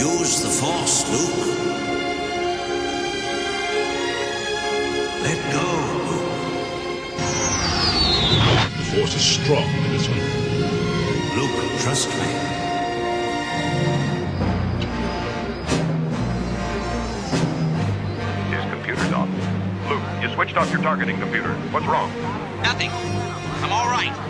Use the Force, Luke. Let go, Luke. The Force is strong in this one. Luke, trust me. His computer's off. Luke, you switched off your targeting computer. What's wrong? Nothing. I'm all right.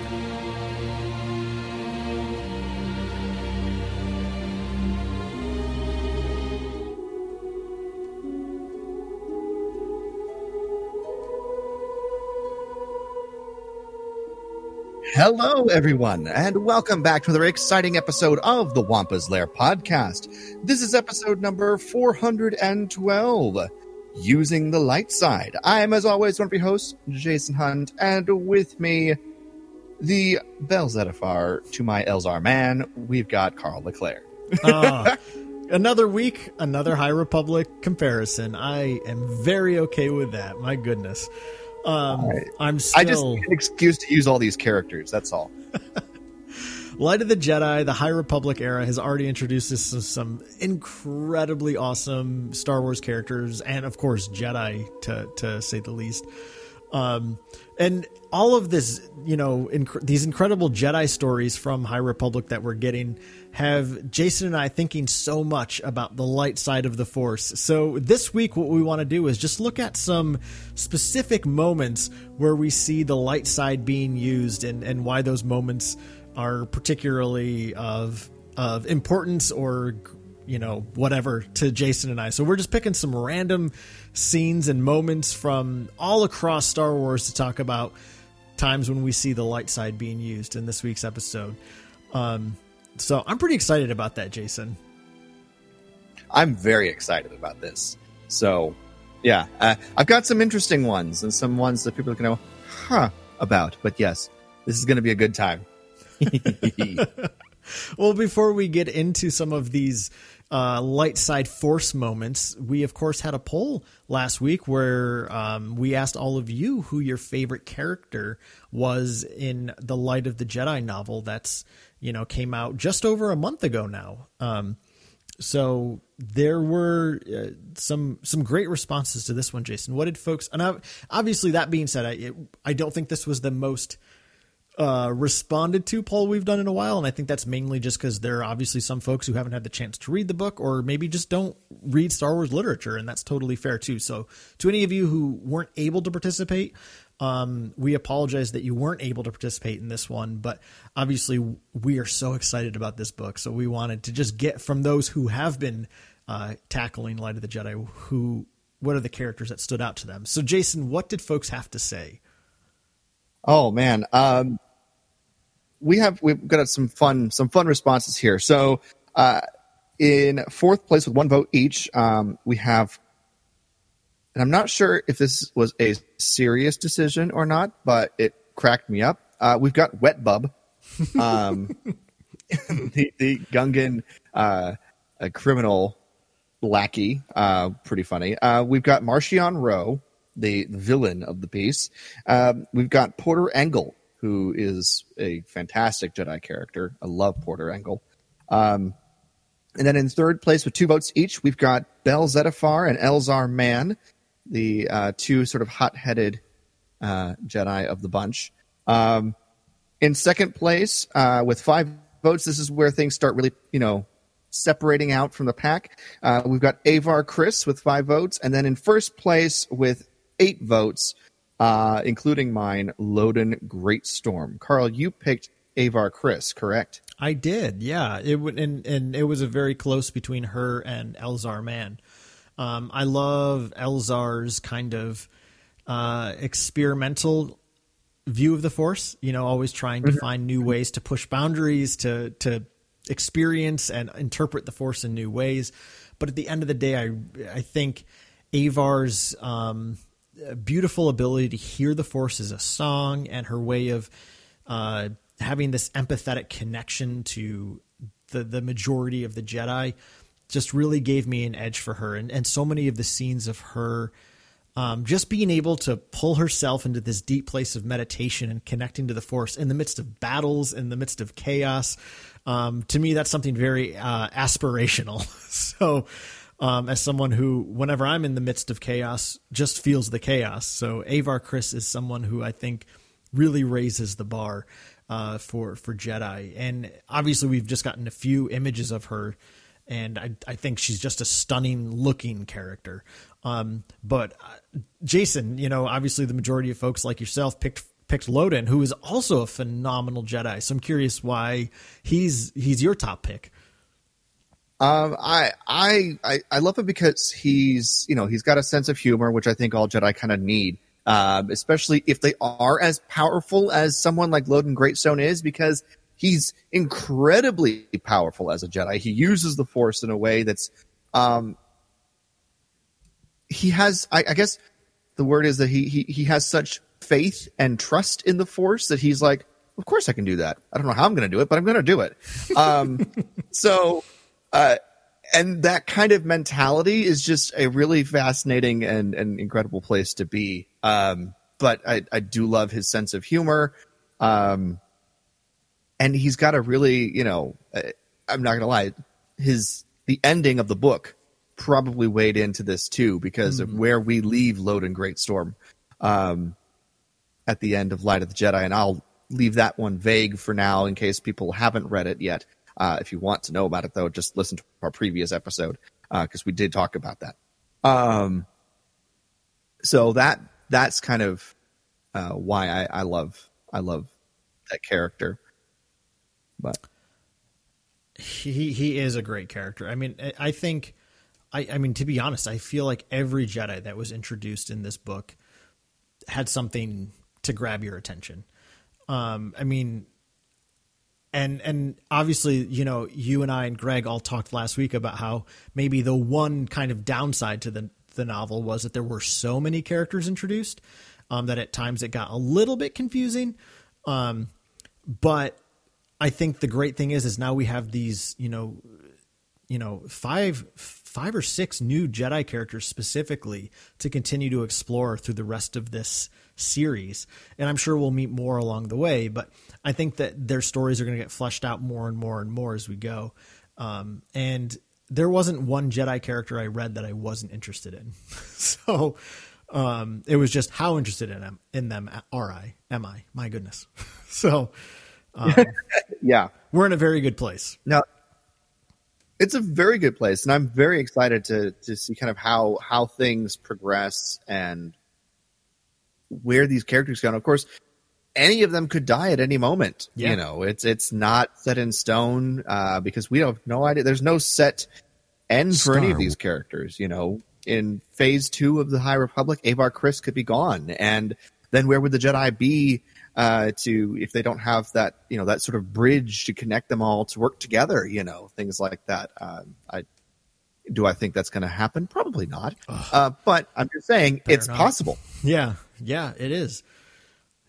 Hello, everyone, and welcome back to another exciting episode of the Wampa's Lair podcast. This is episode number 412 Using the Light Side. I am, as always, one of your hosts, Jason Hunt, and with me, the Bell Zettifar to my Elzar Mann, we've got Carl Leclerc. Uh, another week, another High Republic comparison. I am very okay with that. My goodness. Um, Right. I'm still I just need an excuse to use all these characters, that's all. Light of the Jedi. The High Republic era has already introduced us to some incredibly awesome Star Wars characters, and of course Jedi, to to say the least. Um, and all of this, you know, inc- these incredible Jedi stories from High Republic that we're getting have Jason and I thinking so much about the light side of the Force. So this week, what we want to do is just look at some specific moments where we see the light side being used and, and why those moments are particularly of of importance or you know whatever to Jason and I. So we're just picking some random scenes and moments from all across Star Wars to talk about times when we see the light side being used in this week's episode. Um, so I'm pretty excited about that, Jason. I'm very excited about this. So, yeah, uh, I've got some interesting ones and some ones that people can go, huh, about. But yes, this is going to be a good time. Well, before we get into some of these uh, light side force moments, we of course had a poll last week where um, we asked all of you who your favorite character was in the Light of the Jedi novel. That's you know came out just over a month ago now. Um, so there were uh, some some great responses to this one, Jason. What did folks? And I, obviously, that being said, I I don't think this was the most uh, responded to poll we've done in a while, and I think that's mainly just because there are obviously some folks who haven't had the chance to read the book, or maybe just don't read Star Wars literature, and that's totally fair too. So, to any of you who weren't able to participate, um, we apologize that you weren't able to participate in this one, but obviously we are so excited about this book, so we wanted to just get from those who have been uh, tackling Light of the Jedi, who what are the characters that stood out to them. So, Jason, what did folks have to say? Oh man, um, we have we've got some fun some fun responses here. So, uh, in fourth place with one vote each, um, we have, and I'm not sure if this was a serious decision or not, but it cracked me up. Uh, we've got Wet Bub, um, the, the Gungan uh, criminal lackey, uh, pretty funny. Uh, we've got Marchion Ro, the, villain of the piece. Um, we've got Porter Engle, who is a fantastic Jedi character. I love Porter Engle. Um, and then in third place with two votes each, we've got Bell Zettifar and Elzar Mann, the uh, two sort of hot-headed uh, Jedi of the bunch. Um, in second place uh, with five votes, this is where things start really, you know, separating out from the pack. Uh, we've got Avar Kriss with five votes, and then in first place with eight votes, uh, including mine, Loden Greatstorm. Carl, you picked Avar Kriss, correct? I did, yeah. It would, and and it was a very close between her and Elzar Mann. Um, I love Elzar's kind of uh, experimental view of the Force. You know, always trying to find new ways to push boundaries, to to experience and interpret the Force in new ways. But at the end of the day, I I think Avar's um, beautiful ability to hear the Force as a song and her way of uh, having this empathetic connection to the the majority of the Jedi just really gave me an edge for her. And and so many of the scenes of her um, just being able to pull herself into this deep place of meditation and connecting to the force in the midst of battles, in the midst of chaos. Um, to me, that's something very uh, aspirational. so, um, as someone who, whenever I'm in the midst of chaos, just feels the chaos. So, Avar Kriss is someone who I think really raises the bar uh, for for Jedi. And obviously, we've just gotten a few images of her and I, I think she's just a stunning looking character. Um, but uh, Jason, you know, obviously the majority of folks like yourself picked picked Loden, who is also a phenomenal Jedi. So I'm curious why he's he's your top pick. Um, I, I I love him because he's you know he's got a sense of humor, which I think all Jedi kind of need. Um, especially if they are as powerful as someone like Loden Greatstorm is, because he's incredibly powerful as a Jedi. He uses the Force in a way that's, um, he has, I, I guess the word is that he, he, he has such faith and trust in the Force that he's like, of course I can do that. I don't know how I'm going to do it, but I'm going to do it. Um, so, uh, and that kind of mentality is just a really fascinating and, and incredible place to be. Um, but I, I do love his sense of humor. Um, and he's got a really, you know, uh, I'm not gonna lie, his the ending of the book probably weighed into this too because mm-hmm. of where we leave Loden Greatstorm um, at the end of Light of the Jedi, and I'll leave that one vague for now in case people haven't read it yet. Uh, if you want to know about it, though, just listen to our previous episode because uh, we did talk about that. Um, so that that's kind of uh, why I, I love I love that character. But he he is a great character. I mean, I think I I mean to be honest, I feel like every Jedi that was introduced in this book had something to grab your attention. Um, I mean, and and obviously, you know, you and I and Greg all talked last week about how maybe the one kind of downside to the the novel was that there were so many characters introduced um, that at times it got a little bit confusing. Um, but I think the great thing is, is now we have these, you know, you know, five, five or six new Jedi characters specifically to continue to explore through the rest of this series. And I'm sure we'll meet more along the way, but I think that their stories are going to get fleshed out more and more and more as we go. Um, and there wasn't one Jedi character I read that I wasn't interested in. so, um, it was just how interested in them, in them are I, am I, my goodness. so, um, yeah, we're in a very good place. Now, it's a very good place, and I'm very excited to to see kind of how how things progress and where these characters go. And of course, any of them could die at any moment. Yeah. You know, it's it's not set in stone uh, because we have no idea. There's no set end Star. for any of these characters. You know, in Phase Two of the High Republic, Avar Kriss could be gone, and then where would the Jedi be uh, to if they don't have that you know that sort of bridge to connect them all to work together you know things like that um, i do i think that's going to happen? Probably not. Uh, but i'm just saying it's not. possible. Yeah. Yeah it is.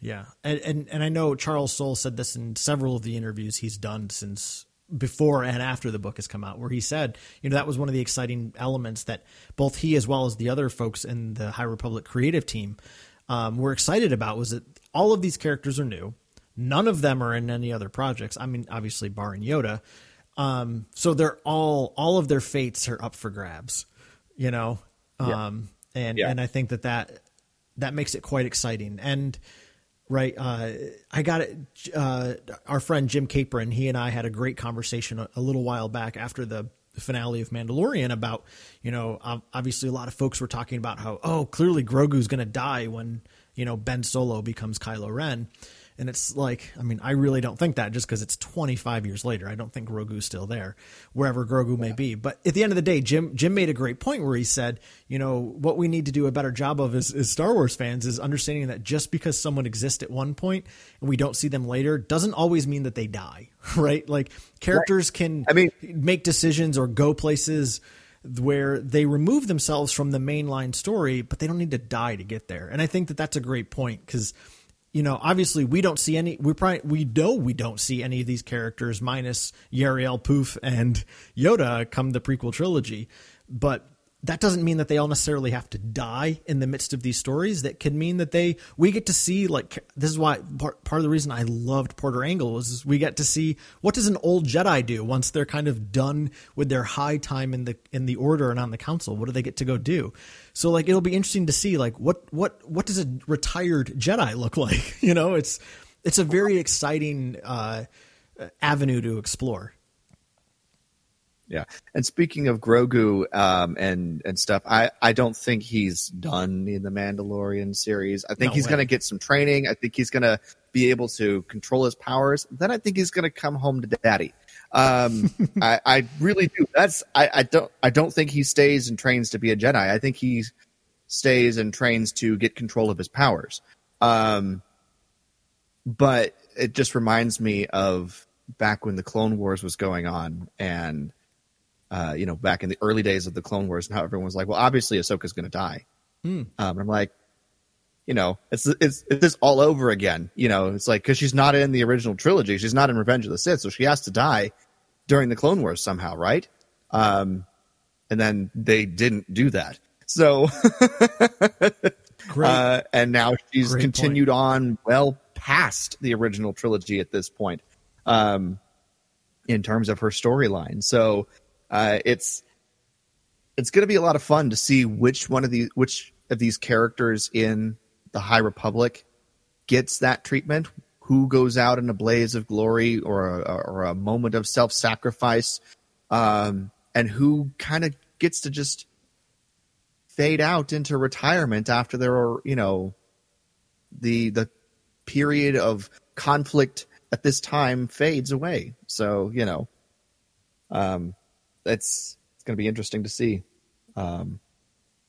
Yeah. And, and and i know charles soule said this in several of the interviews he's done since before and after the book has come out where he said you know that was one of the exciting elements that both he as well as the other folks in the high republic creative team um, were excited about was that all of these characters are new. None of them are in any other projects. I mean, obviously, Bar and Yoda. Um, so they're all all of their fates are up for grabs, you know. Um, yeah. and yeah. and I think that that that makes it quite exciting. And right, uh, I got it. Uh, our friend Jim Capron, he and I had a great conversation a, a little while back after the finale of Mandalorian about, you know, obviously a lot of folks were talking about how, oh, clearly Grogu's going to die when you know, Ben Solo becomes Kylo Ren. And it's like, I mean, I really don't think that just because it's 25 years later. I don't think Grogu's still there, wherever Grogu may be. But at the end of the day, Jim Jim made a great point where he said, you know, what we need to do a better job of as, as Star Wars fans is understanding that just because someone exists at one point and we don't see them later doesn't always mean that they die, right? Like characters right. can, I mean, make decisions or go places where they remove themselves from the mainline story, but they don't need to die to get there. And I think that that's a great point because you know, obviously we don't see any. We probably we know we don't see any of these characters minus Yarael Poof and Yoda come the prequel trilogy, but that doesn't mean that they all necessarily have to die in the midst of these stories. That can mean that they we get to see like this is why part, part of the reason I loved Porter Engle was we get to see what does an old Jedi do once they're kind of done with their high time in the in the order and on the council. What do they get to go do? So like it'll be interesting to see like what what what does a retired Jedi look like? You know, it's it's a very exciting uh, avenue to explore. Yeah. And speaking of Grogu um, and and stuff, I I don't think he's done in the Mandalorian series. I think No he's going to get some training. I think he's going to be able to control his powers. Then I think he's going to come home to daddy. Um, I I really do. That's I I don't I don't think he stays and trains to be a Jedi. I think he stays and trains to get control of his powers. Um, but it just reminds me of back when the Clone Wars was going on and uh, you know, back in the early days of the Clone Wars, and how everyone was like, "Well, obviously Ahsoka's going to die." Um, and I'm like, you know, it's it's it's this all over again. You know, it's like because she's not in the original trilogy, she's not in Revenge of the Sith, so she has to die during the Clone Wars somehow, right? Um, and then they didn't do that, so uh, and now she's Great continued on well past the original trilogy at this point, um, in terms of her storyline. So uh, it's it's going to be a lot of fun to see which one of these which of these characters in the High Republic gets that treatment. Who goes out in a blaze of glory or a, or a moment of self sacrifice, um, and who kind of gets to just fade out into retirement after their you know the the period of conflict at this time fades away. So you know, um, it's it's going to be interesting to see. Um,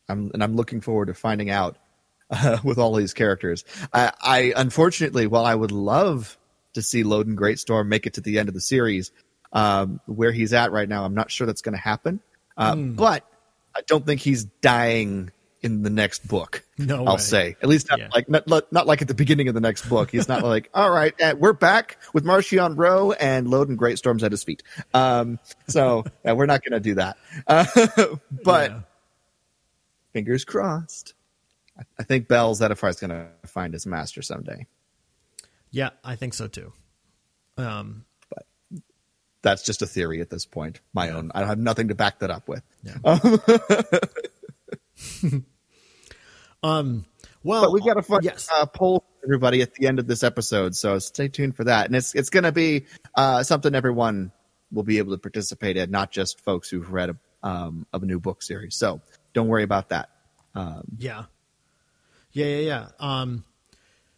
I'm and I'm looking forward to finding out uh, with all these characters. I, I unfortunately, while I would love to see Loden Greatstorm make it to the end of the series, um, where he's at right now, I'm not sure that's going to happen. Uh, But I don't think he's dying in the next book. No I'll way. say at least not Yeah. like not, not like at the beginning of the next book. He's not like, all right, uh, we're back with Marchion Ro and Loden Greatstorm's at his feet. Um, so yeah, we're not going to do that. Uh, but Yeah. fingers crossed. I- I think Bell Zettifar is going to find his master someday. Yeah, I think so too. Um, That's just a theory at this point, my own. I have nothing to back that up with. Well, But we've got a fun yes. uh, poll for everybody at the end of this episode, so stay tuned for that. And it's it's going to be uh, something everyone will be able to participate in, not just folks who've read a, um, of a new book series. So don't worry about that. Yeah. Yeah, yeah, yeah. Um,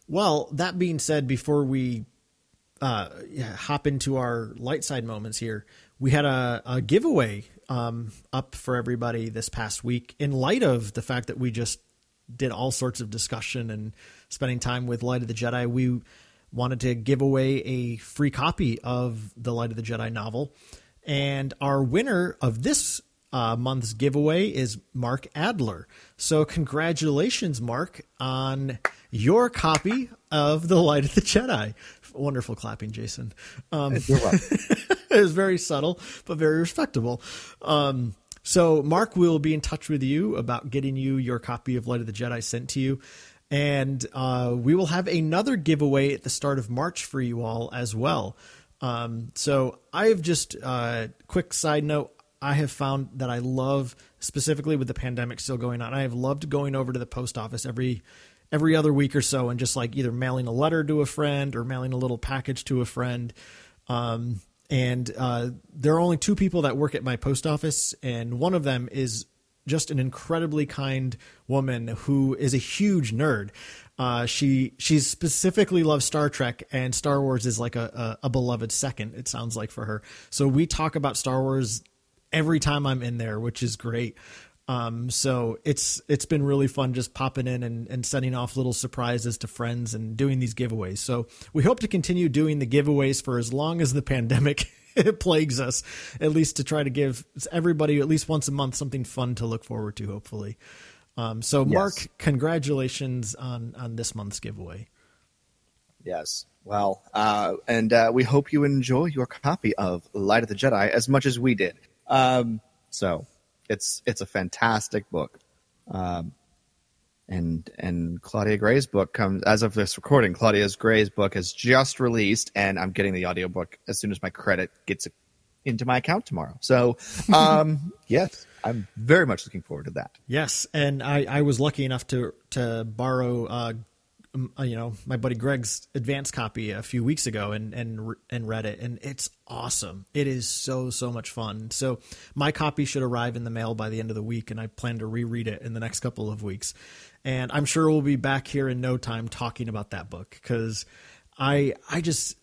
well, that being said, before we uh, hop into our light side moments here, we had a, a giveaway um, up for everybody this past week in light of the fact that we just did all sorts of discussion and spending time with Light of the Jedi. We wanted to give away a free copy of the Light of the Jedi novel. And our winner of this uh, month's giveaway is Mark Adler. So, congratulations, Mark, on your copy of The Light of the Jedi. Wonderful clapping, Jason. Um, You're welcome. it was very subtle, but very respectable. Um, so, Mark will be in touch with you about getting you your copy of Light of the Jedi sent to you. And uh, we will have another giveaway at the start of March for you all as well. Um, so, I have just, uh, quick side note, I have found that I love, specifically with the pandemic still going on, I have loved going over to the post office every every other week or so and just like either mailing a letter to a friend or mailing a little package to a friend. Um, and uh, there are only two people that work at my post office, and one of them is just an incredibly kind woman who is a huge nerd. Uh, she she specifically loves Star Trek, and Star Wars is like a, a, a beloved second. It sounds like for her. So we talk about Star Wars every time I'm in there, which is great. Um, so it's it's been really fun just popping in and, and sending off little surprises to friends and doing these giveaways. So we hope to continue doing the giveaways for as long as the pandemic plagues us, at least to try to give everybody at least once a month something fun to look forward to. Hopefully, um, so Mark, congratulations on on this month's giveaway. Yes. Well, uh, and uh, we hope you enjoy your copy of Light of the Jedi as much as we did. Um, so it's it's a fantastic book. Um, and and Claudia Gray's book comes as of this recording. Claudia Gray's book has just released, and I'm getting the audiobook as soon as my credit gets into my account tomorrow. So, um, yes, I'm very much looking forward to that. Yes, and I, I was lucky enough to to borrow, uh, Uh, you know, my buddy Greg's advance copy a few weeks ago, and and and read it, and it's awesome. It is so so much fun. So my copy should arrive in the mail by the end of the week, and I plan to reread it in the next couple of weeks. And I'm sure we'll be back here in no time talking about that book because I I just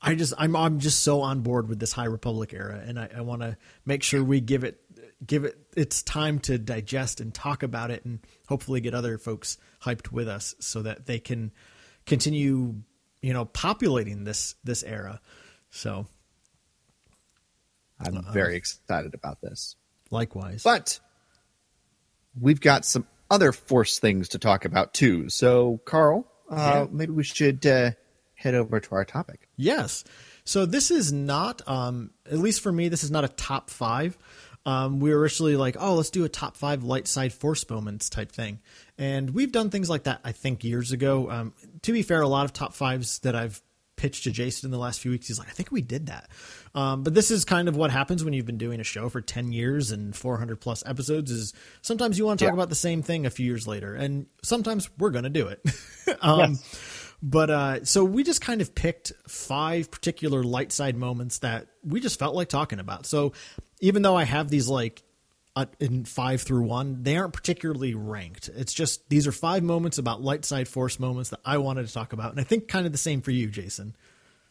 I just I'm I'm just so on board with this High Republic era, and I, I want to make sure we give it give it its time to digest and talk about it, and hopefully get other folks hyped with us so that they can continue, you know, populating this this era. So I'm very excited about this. likewise, But we've got some other force things to talk about too. So, Carl, uh, maybe we should uh, head over to our topic. Yes. So this is not, um, at least for me, this is not a top five. Um, we were originally like, oh, let's do a top five light side force moments type thing. And we've done things like that, I think, years ago. Um, to be fair, a lot of top fives that I've pitched to Jason in the last few weeks, he's like, I think we did that. Um, but this is kind of what happens when you've been doing a show for 10 years and 400 plus episodes is sometimes you want to talk Yeah. about the same thing a few years later. And sometimes we're going to do it. um, but uh, so we just kind of picked five particular light side moments that we just felt like talking about. So even though I have these like uh, in five through one, they aren't particularly ranked. It's just these are five moments about light side force moments that I wanted to talk about, and I think kind of the same for you, Jason.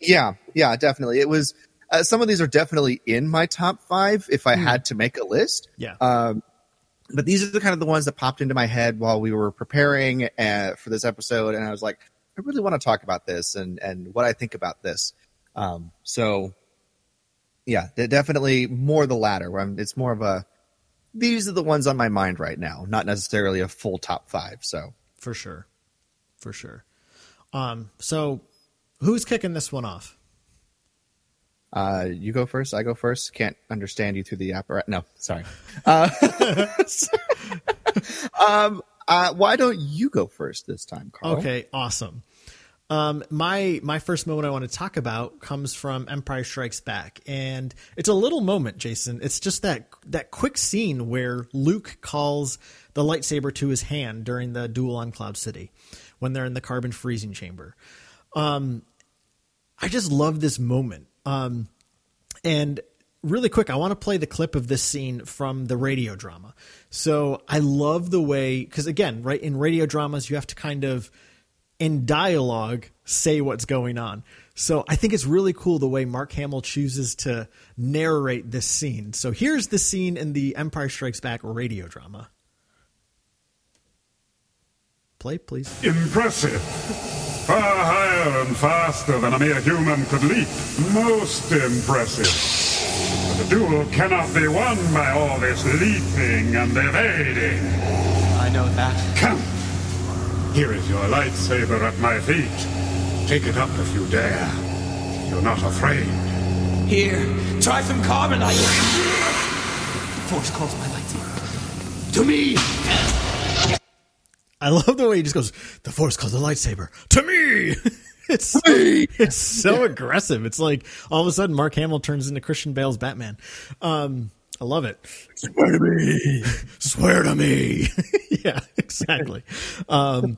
Yeah, yeah, definitely. It was uh, some of these are definitely in my top five if I had to make a list. Yeah, Um, but these are the kind of the ones that popped into my head while we were preparing uh, for this episode, and I was like, I really want to talk about this and and what I think about this. Um, so, yeah, definitely more the latter. Where I'm, it's more of a these are the ones on my mind right now, not necessarily a full top five. So, for sure, for sure. Um, so who's kicking this one off? uh, you go first. I go first. Can't understand you through the apparatus. No, sorry. Uh, um, uh, why don't you go first this time, Carl? Okay, awesome. Um, my my first moment I want to talk about comes from Empire Strikes Back, and it's a little moment, Jason. It's just that that quick scene where Luke calls the lightsaber to his hand during the duel on Cloud City, when they're in the carbon freezing chamber. Um, I just love this moment. Um, and really quick, I want to play the clip of this scene from the radio drama. So I love the way, because again, right in radio dramas, you have to kind of, in dialogue, say what's going on. So I think it's really cool the way Mark Hamill chooses to narrate this scene. So here's the scene in the Empire Strikes Back radio drama. Play, please. Impressive. Far higher and faster than a mere human could leap. Most impressive. But the duel cannot be won by all this leaping and evading. I know that. Come. Here is your lightsaber at my feet. Take it up if you dare. You're not afraid. Here, try some carbonite. The Force calls my lightsaber. To me! I love the way he just goes, the force calls the lightsaber to me. it's it's so aggressive. It's like all of a sudden Mark Hamill turns into Christian Bale's Batman. Um, I love it. Swear to me. Swear to me. yeah, exactly. Um,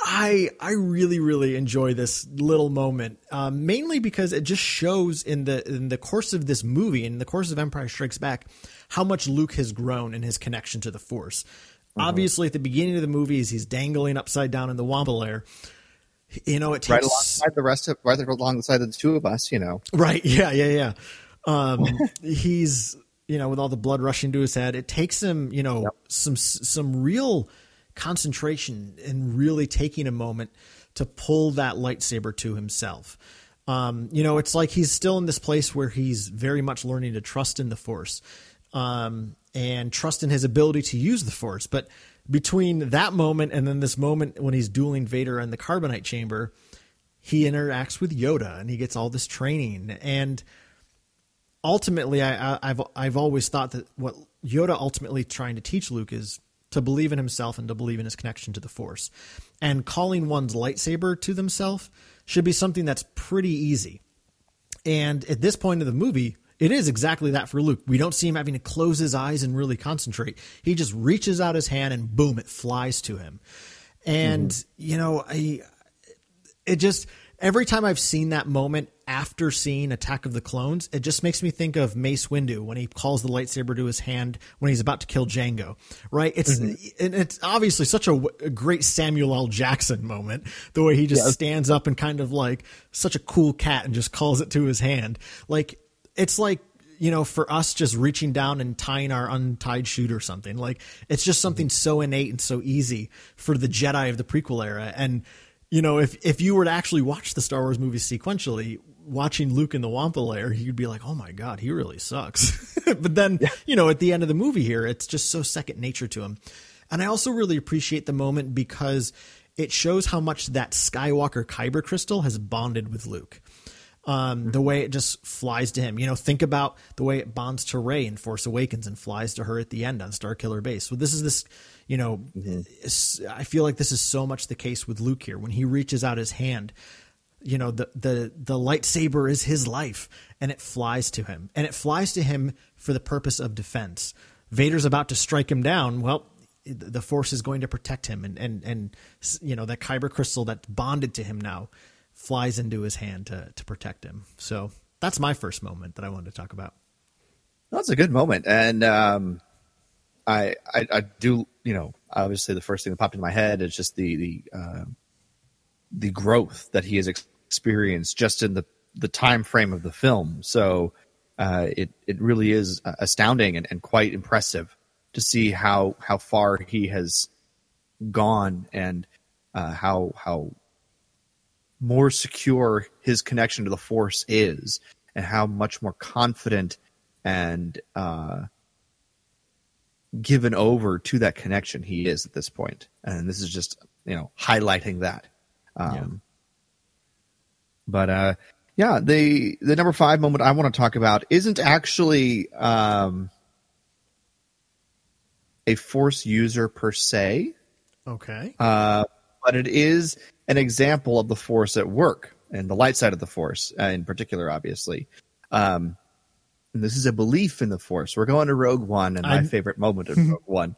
I I really really enjoy this little moment, um, mainly because it just shows in the in the course of this movie, in the course of Empire Strikes Back, how much Luke has grown in his connection to the Force. Obviously, at the beginning of the movie, as he's dangling upside down in the Wampa lair, you know, it takes Right alongside the rest of, right alongside the two of us, you know. Right. Yeah. Yeah. Yeah. Um, he's you know with all the blood rushing to his head. It takes him you know some some real concentration and really taking a moment to pull that lightsaber to himself. Um, you know, it's like he's still in this place where he's very much learning to trust in the Force um, and trust in his ability to use the Force. But between that moment and then this moment when he's dueling Vader in the carbonite chamber, he interacts with Yoda and he gets all this training. And ultimately, I, I, have I've always thought that what Yoda ultimately trying to teach Luke is to believe in himself and to believe in his connection to the Force. And calling one's lightsaber to themselves should be something that's pretty easy. And at this point of the movie, it is exactly that for Luke. We don't see him having to close his eyes and really concentrate. He just reaches out his hand and boom, it flies to him. And, mm-hmm. you know, I, it just, every time I've seen that moment after seeing Attack of the Clones, it just makes me think of Mace Windu when he calls the lightsaber to his hand when he's about to kill Jango. Right? It's mm-hmm. it's obviously such a, a, great Samuel L. Jackson moment. The way he just stands up and kind of like such a cool cat and just calls it to his hand. Like it's like you know, for us just reaching down and tying our untied chute or something. Like it's just something so innate and so easy for the Jedi of the prequel era. And you know, if if you were to actually watch the Star Wars movies sequentially, watching Luke in the Wampa lair, you'd be like, "Oh my god, he really sucks." but then, yeah. you know, at the end of the movie here, it's just so second nature to him. And I also really appreciate the moment because it shows how much that Skywalker kyber crystal has bonded with Luke. Um, the way it just flies to him. You know, think about the way it bonds to Rey in Force Awakens and flies to her at the end on Star Killer Base. So this is this, you know, mm-hmm. I feel like this is so much the case with Luke here when he reaches out his hand. You know, the the the lightsaber is his life, and it flies to him, and it flies to him for the purpose of defense. Vader's about to strike him down. Well, the Force is going to protect him, and and and you know that kyber crystal that's bonded to him now flies into his hand to to protect him. So that's my first moment that I wanted to talk about. That's a good moment, and um, I, I, I do you know obviously the first thing that popped into my head is just the the uh, the growth that he has experienced just in the the time frame of the film. So uh, it it really is astounding and, and quite impressive to see how how far he has gone and uh, how how more secure his connection to the force is and how much more confident and uh, given over to that connection he is at this point and this is just you know highlighting that um, yeah. but uh, yeah the the number five moment i want to talk about isn't actually um, a force user per se okay uh, but it is an example of the force at work and the light side of the force uh, in particular, obviously. Um, and this is a belief in the force. We're going to Rogue One, and my I'm... favorite moment of Rogue One.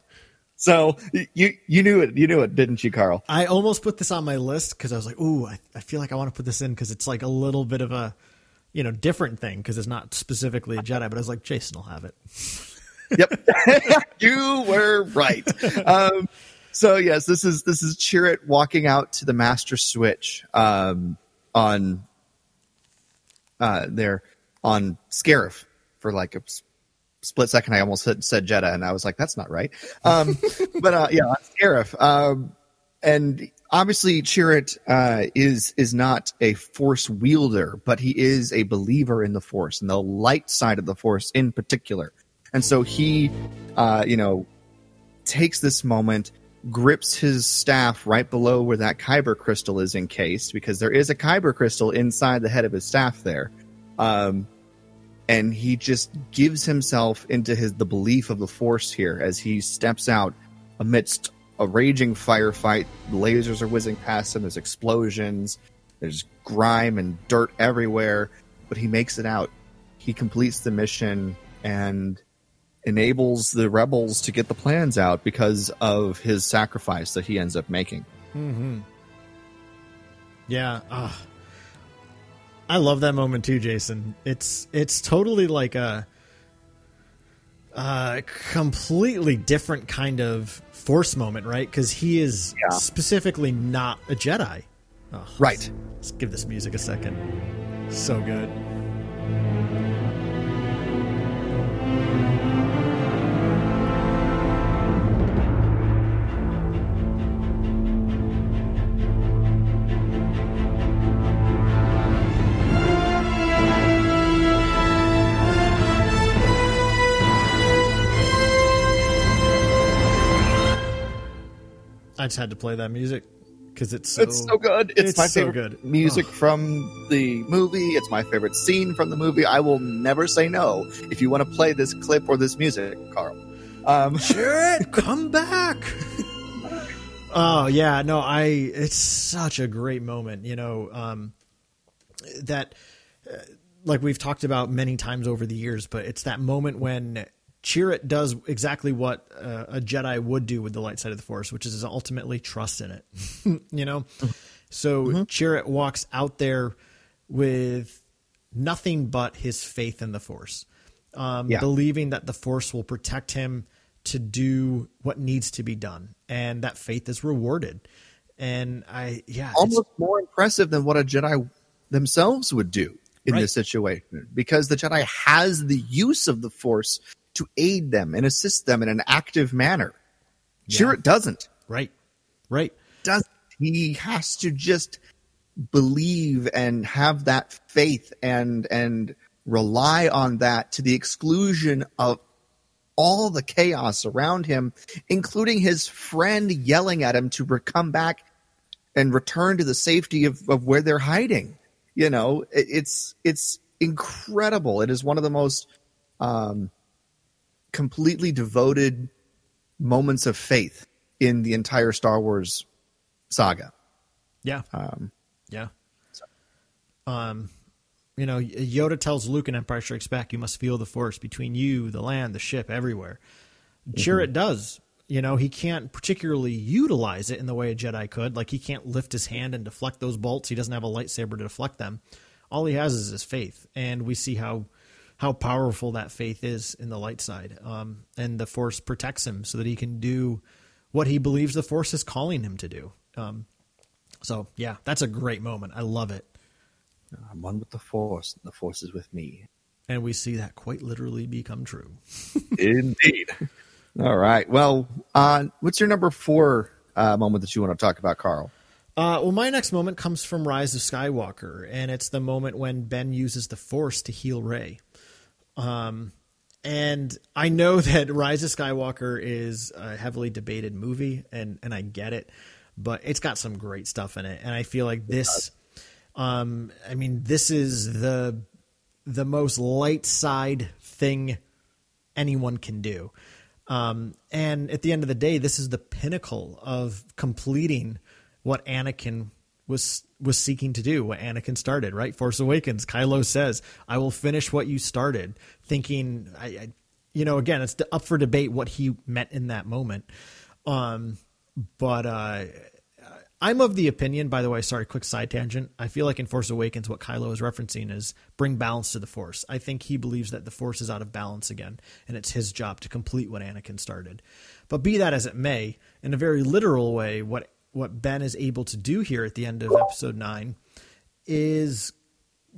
So you you knew it, you knew it, didn't you, Carl? I almost put this on my list because I was like, "Ooh, I, I feel like I want to put this in because it's like a little bit of a, you know, different thing because it's not specifically a Jedi." But I was like, Jason will have it. yep, you were right. Um, so yes, this is this is Chirrut walking out to the master switch um, on uh, there on Scarif for like a split second. I almost said, Jedha, and I was like, that's not right. Um, but uh, yeah, on Scarif. Um, and obviously, Chirrut uh, is is not a force wielder, but he is a believer in the force and the light side of the force in particular. And so he, uh, you know, takes this moment grips his staff right below where that kyber crystal is encased because there is a kyber crystal inside the head of his staff there um, and he just gives himself into his the belief of the force here as he steps out amidst a raging firefight lasers are whizzing past him there's explosions there's grime and dirt everywhere but he makes it out he completes the mission and enables the rebels to get the plans out because of his sacrifice that he ends up making. Mm-hmm. Yeah. Uh, I love that moment too, Jason. It's it's totally like a, a completely different kind of force moment, right? Because he is yeah. specifically not a Jedi. Oh, right. Let's, let's give this music a second. So good. I just had to play that music because it's so, it's so good. It's, it's my so favorite good. music Oh. from the movie. It's my favorite scene from the movie. I will never say no if you want to play this clip or this music, Carl. Um, Chirrut, come back. oh yeah, no, I. It's such a great moment. You know, um, that uh, like we've talked about many times over the years, but it's that moment when Chirrut does exactly what uh, a Jedi would do with the light side of the Force, which is ultimately trust in it. you know, so Chirrut walks out there with nothing but his faith in the Force, um, Yeah. believing that the Force will protect him to do what needs to be done, and that faith is rewarded. And I, yeah, almost more impressive than what a Jedi themselves would do in Right. this situation because the Jedi has the use of the Force to aid them and assist them in an active manner. sure it doesn't. right, right. Doesn't. He has to just believe and have that faith and and rely on that to the exclusion of all the chaos around him, including his friend yelling at him to come back and return to the safety of, of where they're hiding. You know, it, it's it's incredible. It is one of the most um, completely devoted moments of faith in the entire Star Wars saga. Yeah. Um, Yeah. Um, you know, Yoda tells Luke in Empire Strikes Back, "You must feel the Force between you, the land, the ship, everywhere." Chirrut does. You know, he can't particularly utilize it in the way a Jedi could. Like he can't lift his hand and deflect those bolts. He doesn't have a lightsaber to deflect them. All he has is his faith, and we see how how powerful that faith is in the light side. Um, and the Force protects him so that he can do what he believes the Force is calling him to do. Um, so yeah, that's a great moment. I love it. I'm one with the Force, and the Force is with me. And we see that quite literally become true. Indeed. All right. Well, uh, what's your number four uh, moment that you want to talk about, Carl? Uh, well, my next moment comes from Rise of Skywalker, and it's the moment when Ben uses the Force to heal Rey. Um, and I know that Rise of Skywalker is a heavily debated movie, and and I get it, but it's got some great stuff in it, and I feel like this. Um, I mean, this is the the most light side thing anyone can do. Um, and at the end of the day, this is the pinnacle of completing what Anakin was was seeking to do, what Anakin started. Right, Force Awakens. Kylo says, "I will finish what you started." Thinking, I, I you know, again, it's up for debate what he meant in that moment. Um, but uh, I'm of the opinion, by the way, sorry, quick side tangent. I feel like in Force Awakens, what Kylo is referencing is bring balance to the Force. I think he believes that the Force is out of balance again, and it's his job to complete what Anakin started. But be that as it may, in a very literal way, what what Ben is able to do here at the end of Episode Nine is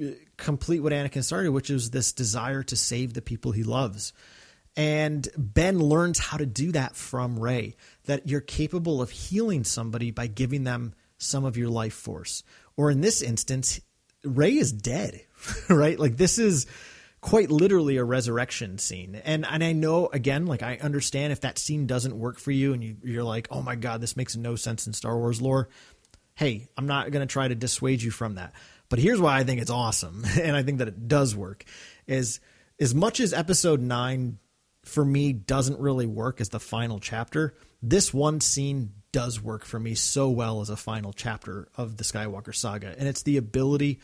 uh, complete what Anakin started, which is this desire to save the people he loves. And Ben learns how to do that from Rey, that you're capable of healing somebody by giving them some of your life force. Or in this instance, Rey is dead, right? Like this is quite literally a resurrection scene. And and I know again, like I understand if that scene doesn't work for you and you, you're like, oh my God, this makes no sense in Star Wars lore. Hey, I'm not to try to dissuade you from that. But here's why I think it's awesome, and I think that it does work, is as much as episode nine for me doesn't really work as the final chapter, this one scene does work for me so well as a final chapter of the Skywalker saga. And it's the ability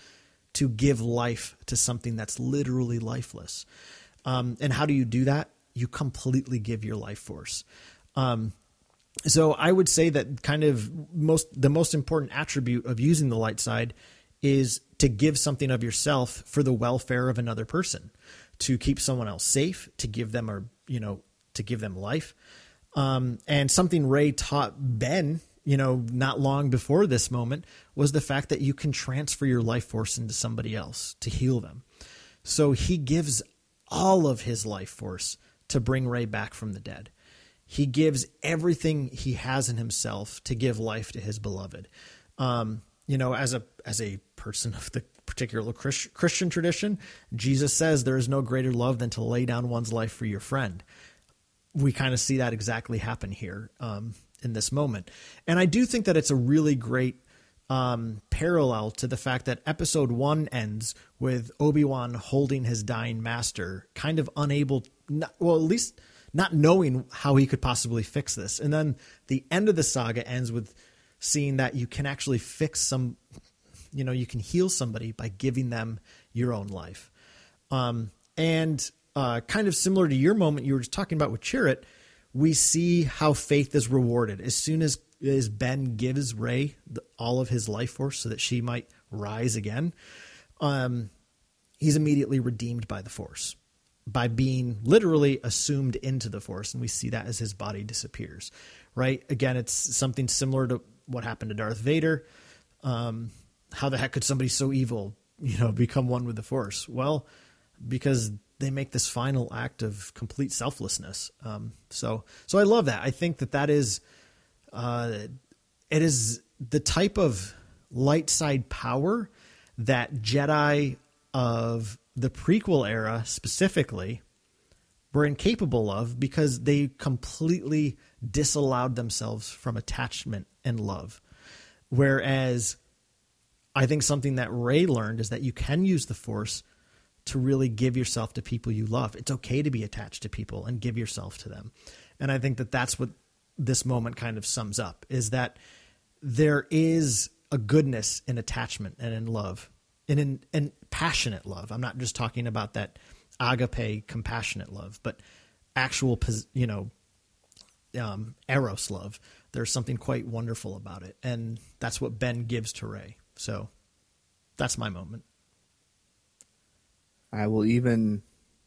to give life to something that's literally lifeless. Um, and how do you do that? You completely give your life force. Um, so I would say that kind of most the most important attribute of using the light side is to give something of yourself for the welfare of another person, to keep someone else safe, to give them a you know to give them life. Um, and something Rey taught Ben, you know, not long before this moment, was the fact that you can transfer your life force into somebody else to heal them. So he gives all of his life force to bring Rey back from the dead. He gives everything he has in himself to give life to his beloved. Um, you know, as a as a person of the particular Christian tradition, Jesus says there is no greater love than to lay down one's life for your friend. We kind of see that exactly happen here. Um, in this moment. And I do think that it's a really great um, parallel to the fact that episode one ends with Obi Wan holding his dying master, kind of unable, not, well, at least not knowing how he could possibly fix this. And then the end of the saga ends with seeing that you can actually fix some, you know, you can heal somebody by giving them your own life. Um, and uh, kind of similar to your moment you were just talking about with Chirrut, we see how faith is rewarded as soon as as Ben gives the, all of his life force so that she might rise again. Um, he's immediately redeemed by the Force by being literally assumed into the Force, and we see that as his body disappears. Right? Again, it's something similar to what happened to Darth Vader. Um, how the heck could somebody so evil, you know, become one with the Force? Well, because they make this final act of complete selflessness. Um, so, so I love that. I think that that is, uh, it is the type of light side power that Jedi of the prequel era specifically were incapable of because they completely disallowed themselves from attachment and love. Whereas I think something that Rey learned is that you can use the Force to really give yourself to people you love. It's okay to be attached to people and give yourself to them. And I think that that's what this moment kind of sums up is that there is a goodness in attachment and in love and in and passionate love. I'm not just talking about that agape compassionate love, but actual you know um, eros love. There's something quite wonderful about it, and that's what Ben gives to Rey. So that's my moment. I will even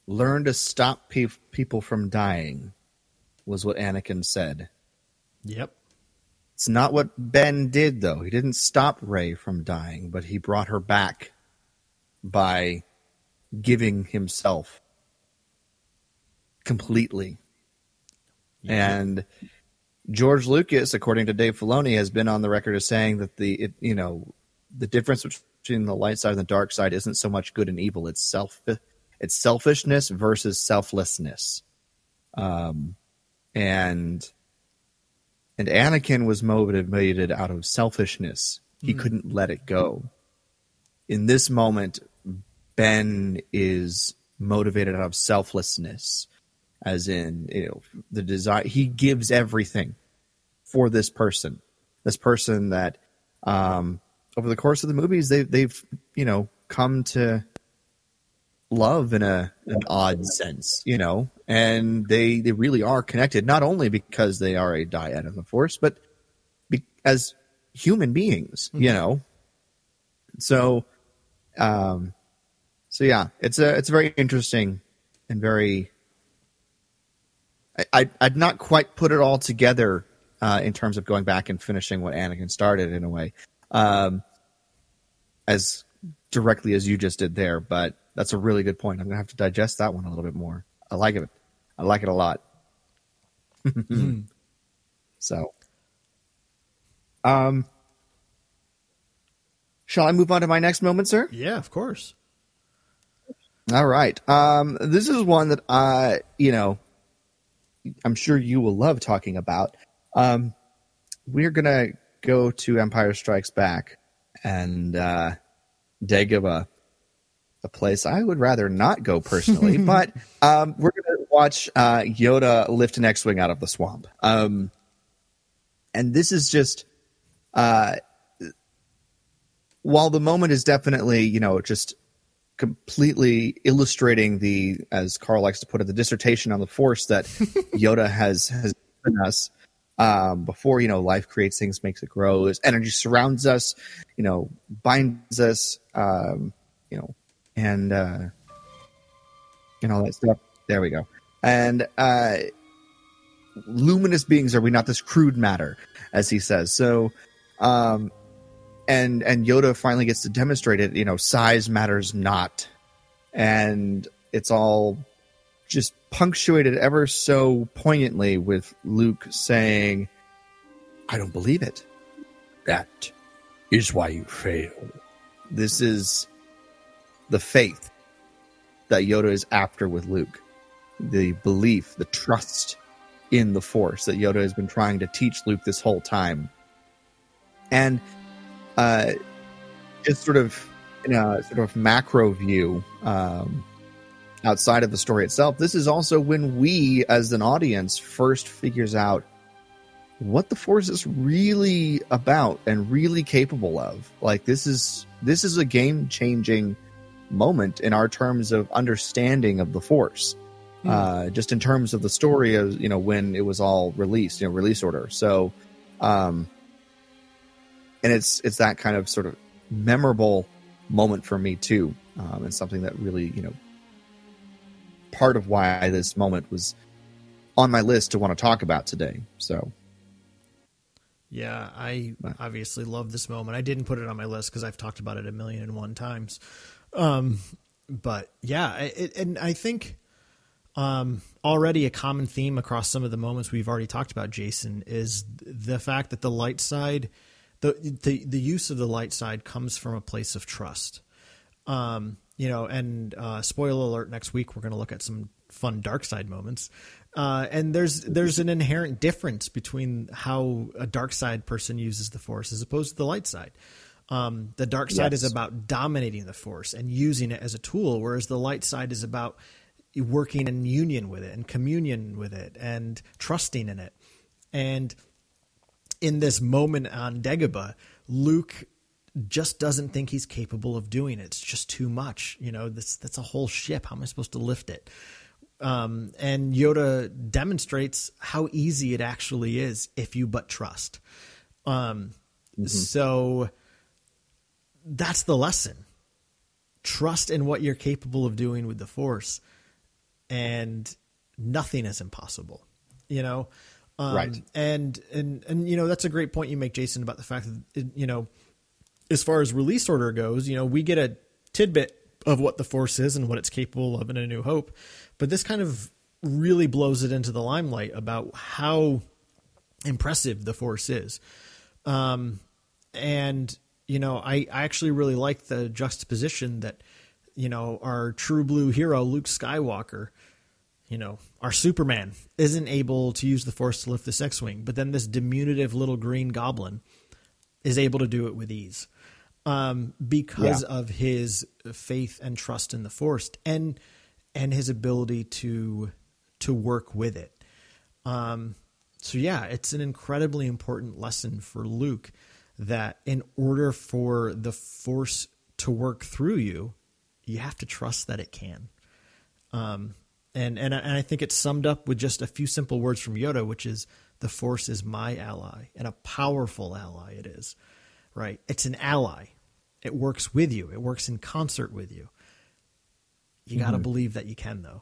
learn to stop pe- people from dying, was what Anakin said. Yep. It's not what Ben did, though. He didn't stop Rey from dying, but he brought her back by giving himself completely. And George Lucas, according to Dave Filoni, has been on the record as saying that the it, you know the difference between the light side and the dark side isn't so much good and evil. It's self it's selfishness versus selflessness. Um, and and Anakin was motivated out of selfishness. He mm. couldn't let it go. In this moment, Ben is motivated out of selflessness, as in you know the desire. He gives everything for this person, this person that um, over the course of the movies they they've you know come to love in a an odd sense, you know, and they they really are connected not only because they are a dyad of the force, but be, as human beings, mm-hmm. you know. So, um, so yeah, it's a it's very interesting and very. I, I I'd not quite put it all together uh, in terms of going back and finishing what Anakin started in a way, um, as directly as you just did there. But that's a really good point. I'm gonna have to digest that one a little bit more. I like it. I like it a lot. mm. So, um, shall I move on to my next moment, sir? Yeah, of course. All right. Um, this is one that I, you know, I'm sure you will love talking about. Um, we're gonna go to Empire Strikes Back and uh, Dagobah, a place I would rather not go personally, but um, we're gonna watch uh, Yoda lift an X-wing out of the swamp. Um, and this is just, uh, while the moment is definitely, you know, just completely illustrating the, as Carl likes to put it, the dissertation on the Force that Yoda has has given us um, before you know life creates things makes it grow as energy surrounds us you know binds us um, you know and uh, and all that stuff. There we go. And uh, luminous beings are we not this crude matter as he says. So um, and and yoda finally gets to demonstrate it you know size matters not. And it's all just punctuated ever so poignantly with Luke saying, I don't believe it. That is why you fail. This is the faith that Yoda is after with Luke. The belief, the trust in the Force that Yoda has been trying to teach Luke this whole time. And uh, just sort of in a sort of macro view, um, outside of the story itself, this is also when we, as an audience, first figures out what the Force is really about and really capable of. Like this is this is a game changing moment in our terms of understanding of the Force. Hmm. Uh, just in terms of the story of you know when it was all released, you know, release order. So, um, and it's it's that kind of sort of memorable moment for me too, um, and something that really you know part of why this moment was on my list to want to talk about today. So, Yeah, I obviously love this moment. I didn't put it on my list because I've talked about it a million and one times. Um, but yeah, it, and I think um, already a common theme across some of the moments we've already talked about, Jason, is the fact that the light side, the the the use of the light side comes from a place of trust. Um, you know, and uh, spoiler alert: next week we're going to look at some fun dark side moments. Uh, and there's there's an inherent difference between how a dark side person uses the force as opposed to the light side. Um, the dark side Yes. is about dominating the force and using it as a tool, whereas the light side is about working in union with it and communion with it and trusting in it. And in this moment on Dagobah, Luke just doesn't think he's capable of doing it. It's just too much. You know, this that's a whole ship. How am I supposed to lift it? Um, and Yoda demonstrates how easy it actually is if you but trust. Um, So that's the lesson. Trust in what you're capable of doing with the Force, and nothing is impossible. You know, um, Right. And and and you know that's a great point you make, Jason, about the fact that you know, as far as release order goes, you know, we get a tidbit of what the Force is and what it's capable of in A New Hope, but this kind of really blows it into the limelight about how impressive the Force is. Um, and you know, I, I actually really like the juxtaposition that you know our true blue hero Luke Skywalker, you know, our Superman isn't able to use the Force to lift this X-wing, but then this diminutive little green goblin is able to do it with ease um, because Yeah. of his faith and trust in the Force and and his ability to to work with it. Um, so yeah, it's an incredibly important lesson for Luke that in order for the Force to work through you, you have to trust that it can. Um, and and I- and I think it's summed up with just a few simple words from Yoda, which is the Force is my ally and a powerful ally. It is right. It's an ally. It works with you. It works in concert with you. You got to believe that you can, though.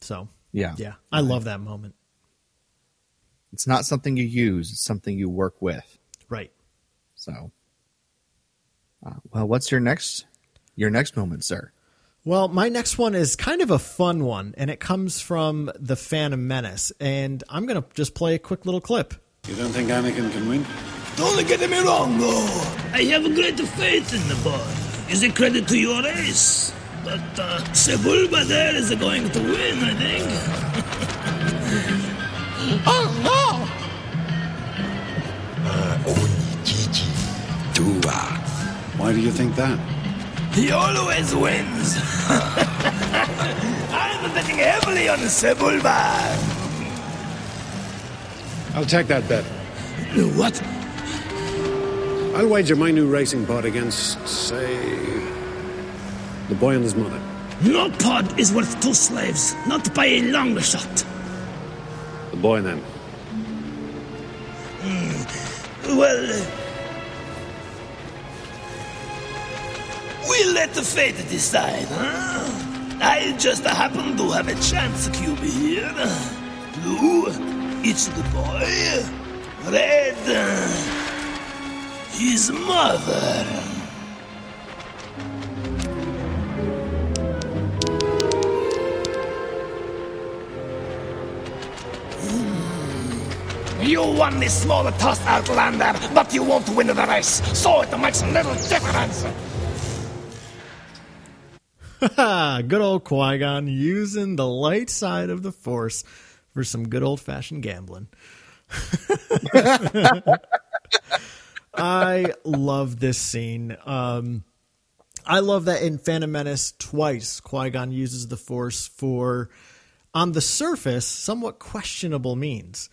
So Yeah. yeah, I love that moment. It's not something you use, it's something you work with. Right. So, uh, well, what's your next your next moment, sir? Well, my next one is kind of a fun one, and it comes from the Phantom Menace, and I'm gonna just play a quick little clip. You don't think Anakin can win? Don't get me wrong, though. I have a great faith in the boy. Is a credit to your race. But uh, Sebulba there is going to win, I think. Oh, no! Why do you think that? He always wins. I'm betting heavily on Sebulba. I'll take that bet. What? I'll wager my new racing pod against, say, the boy and his mother. No pod is worth two slaves, not by a long shot. The boy, then. Well, uh, we'll let the fate decide, huh? I just happen to have a chance cube here. Blue, it's the boy. Red, uh, his mother. Mm. You won this small toss, Outlander, but you won't win the race, so it makes a little difference. Good old Qui Gon using the light side of the Force for some good old fashioned gambling. I love this scene. Um, I love that in Phantom Menace twice Qui Gon uses the Force for, on the surface, somewhat questionable means.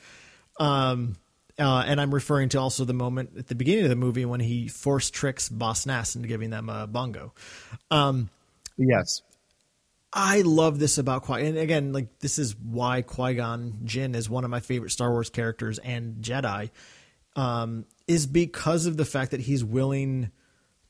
Um, uh, and I'm referring to also the moment at the beginning of the movie when he force tricks Boss Nass into giving them a bongo. Um, yes. I love this about Qui, and again, like this is why Qui Gon Jinn is one of my favorite Star Wars characters and Jedi, um, is because of the fact that he's willing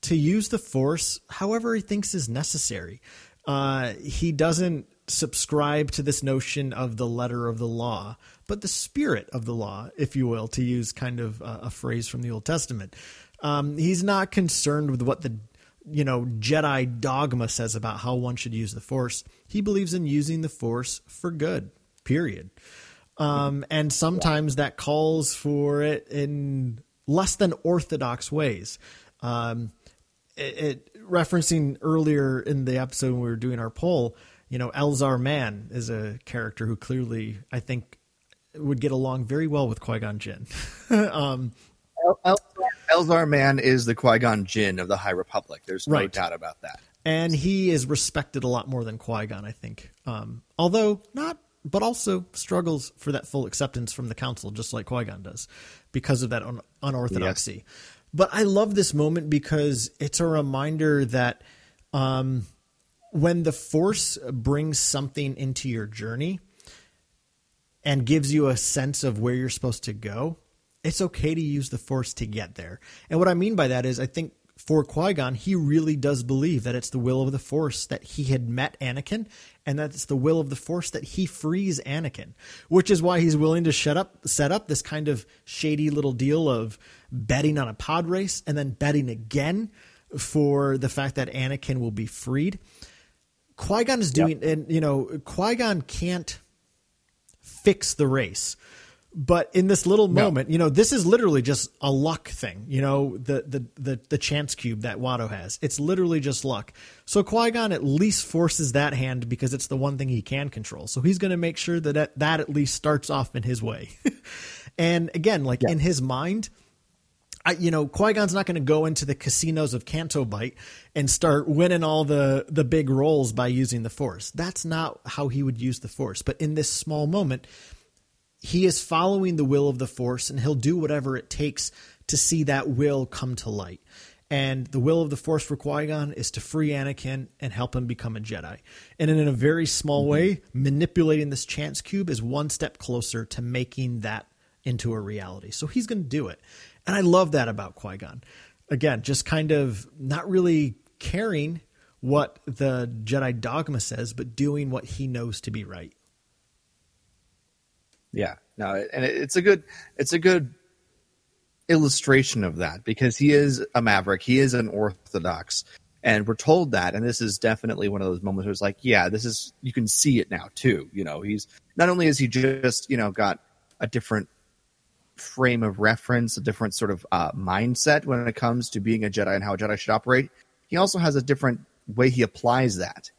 to use the Force however he thinks is necessary. Uh, he doesn't subscribe to this notion of the letter of the law, but the spirit of the law, if you will, to use kind of a, a phrase from the Old Testament. Um, he's not concerned with what the you know Jedi dogma says about how one should use the Force. He believes in using the Force for good. Period. Um, and sometimes that calls for it in less than orthodox ways. Um, it, it, referencing earlier in the episode when we were doing our poll, you know, Elzar Mann is a character who clearly I think would get along very well with Qui Gon Jinn. um, El- El- Elzar Mann is the Qui Gon Jinn of the High Republic. There's no Right. doubt about that. and he is respected a lot more than Qui Gon, I think. Um, although not, but also struggles for that full acceptance from the council, just like Qui Gon does, because of that un- unorthodoxy. But I love this moment because it's a reminder that um, when the Force brings something into your journey and gives you a sense of where you're supposed to go, it's okay to use the Force to get there. And what I mean by that is, I think for Qui Gon, he really does believe that it's the will of the Force that he had met Anakin, and that it's the will of the Force that he frees Anakin, which is why he's willing to shut up, set up this kind of shady little deal of betting on a pod race and then betting again for the fact that Anakin will be freed. Qui Gon is doing, and you know, Qui Gon can't fix the race. But in this little moment, you know, this is literally just a luck thing. You know, the the the, the chance cube that Watto has. It's literally just luck. So Qui Gon at least forces that hand because it's the one thing he can control. So he's going to make sure that that, that at least starts off in his way. and again, like in his mind, I, you know, Qui Gon's not going to go into the casinos of Canto Bight and start winning all the the big rolls by using the Force. That's not how he would use the Force. But in this small moment, he is following the will of the Force, and he'll do whatever it takes to see that will come to light. And the will of the Force for Qui Gon is to free Anakin and help him become a Jedi. And in a very small mm-hmm. way, manipulating this chance cube is one step closer to making that into a reality. So he's going to do it. And I love that about Qui Gon. Again, just kind of not really caring what the Jedi dogma says, but doing what he knows to be right. Yeah, no, and it's a good it's a good illustration of that because he is a maverick, he is an orthodox, and we're told that, and this is definitely one of those moments where it's like, yeah, this is you can see it now too. You know, he's not only is he just you know got a different frame of reference, a different sort of uh, mindset when it comes to being a Jedi and how a Jedi should operate. He also has a different way he applies that,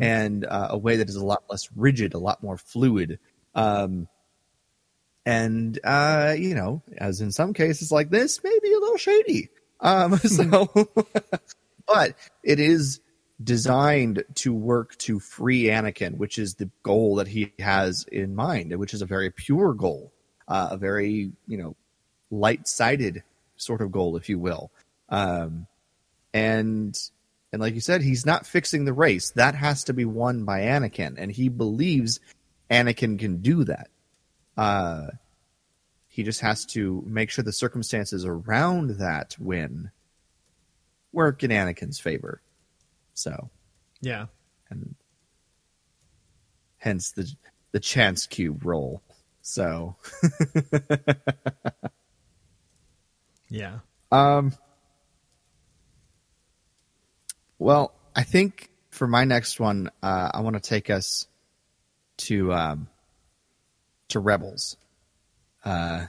and uh, a way that is a lot less rigid, a lot more fluid. Um, and uh, you know, as in some cases like this, maybe a little shady. Um, so, but it is designed to work to free Anakin, which is the goal that he has in mind, which is a very pure goal, uh, a very you know light-sided sort of goal, if you will. Um, and and like you said, he's not fixing the race. That has to be won by Anakin, and he believes Anakin can do that. Uh, he just has to make sure the circumstances around that win work in Anakin's favor. So, Yeah. and hence the the chance cube roll. So, Yeah. um, well, I think for my next one, uh, I want to take us to um, to Rebels. Uh,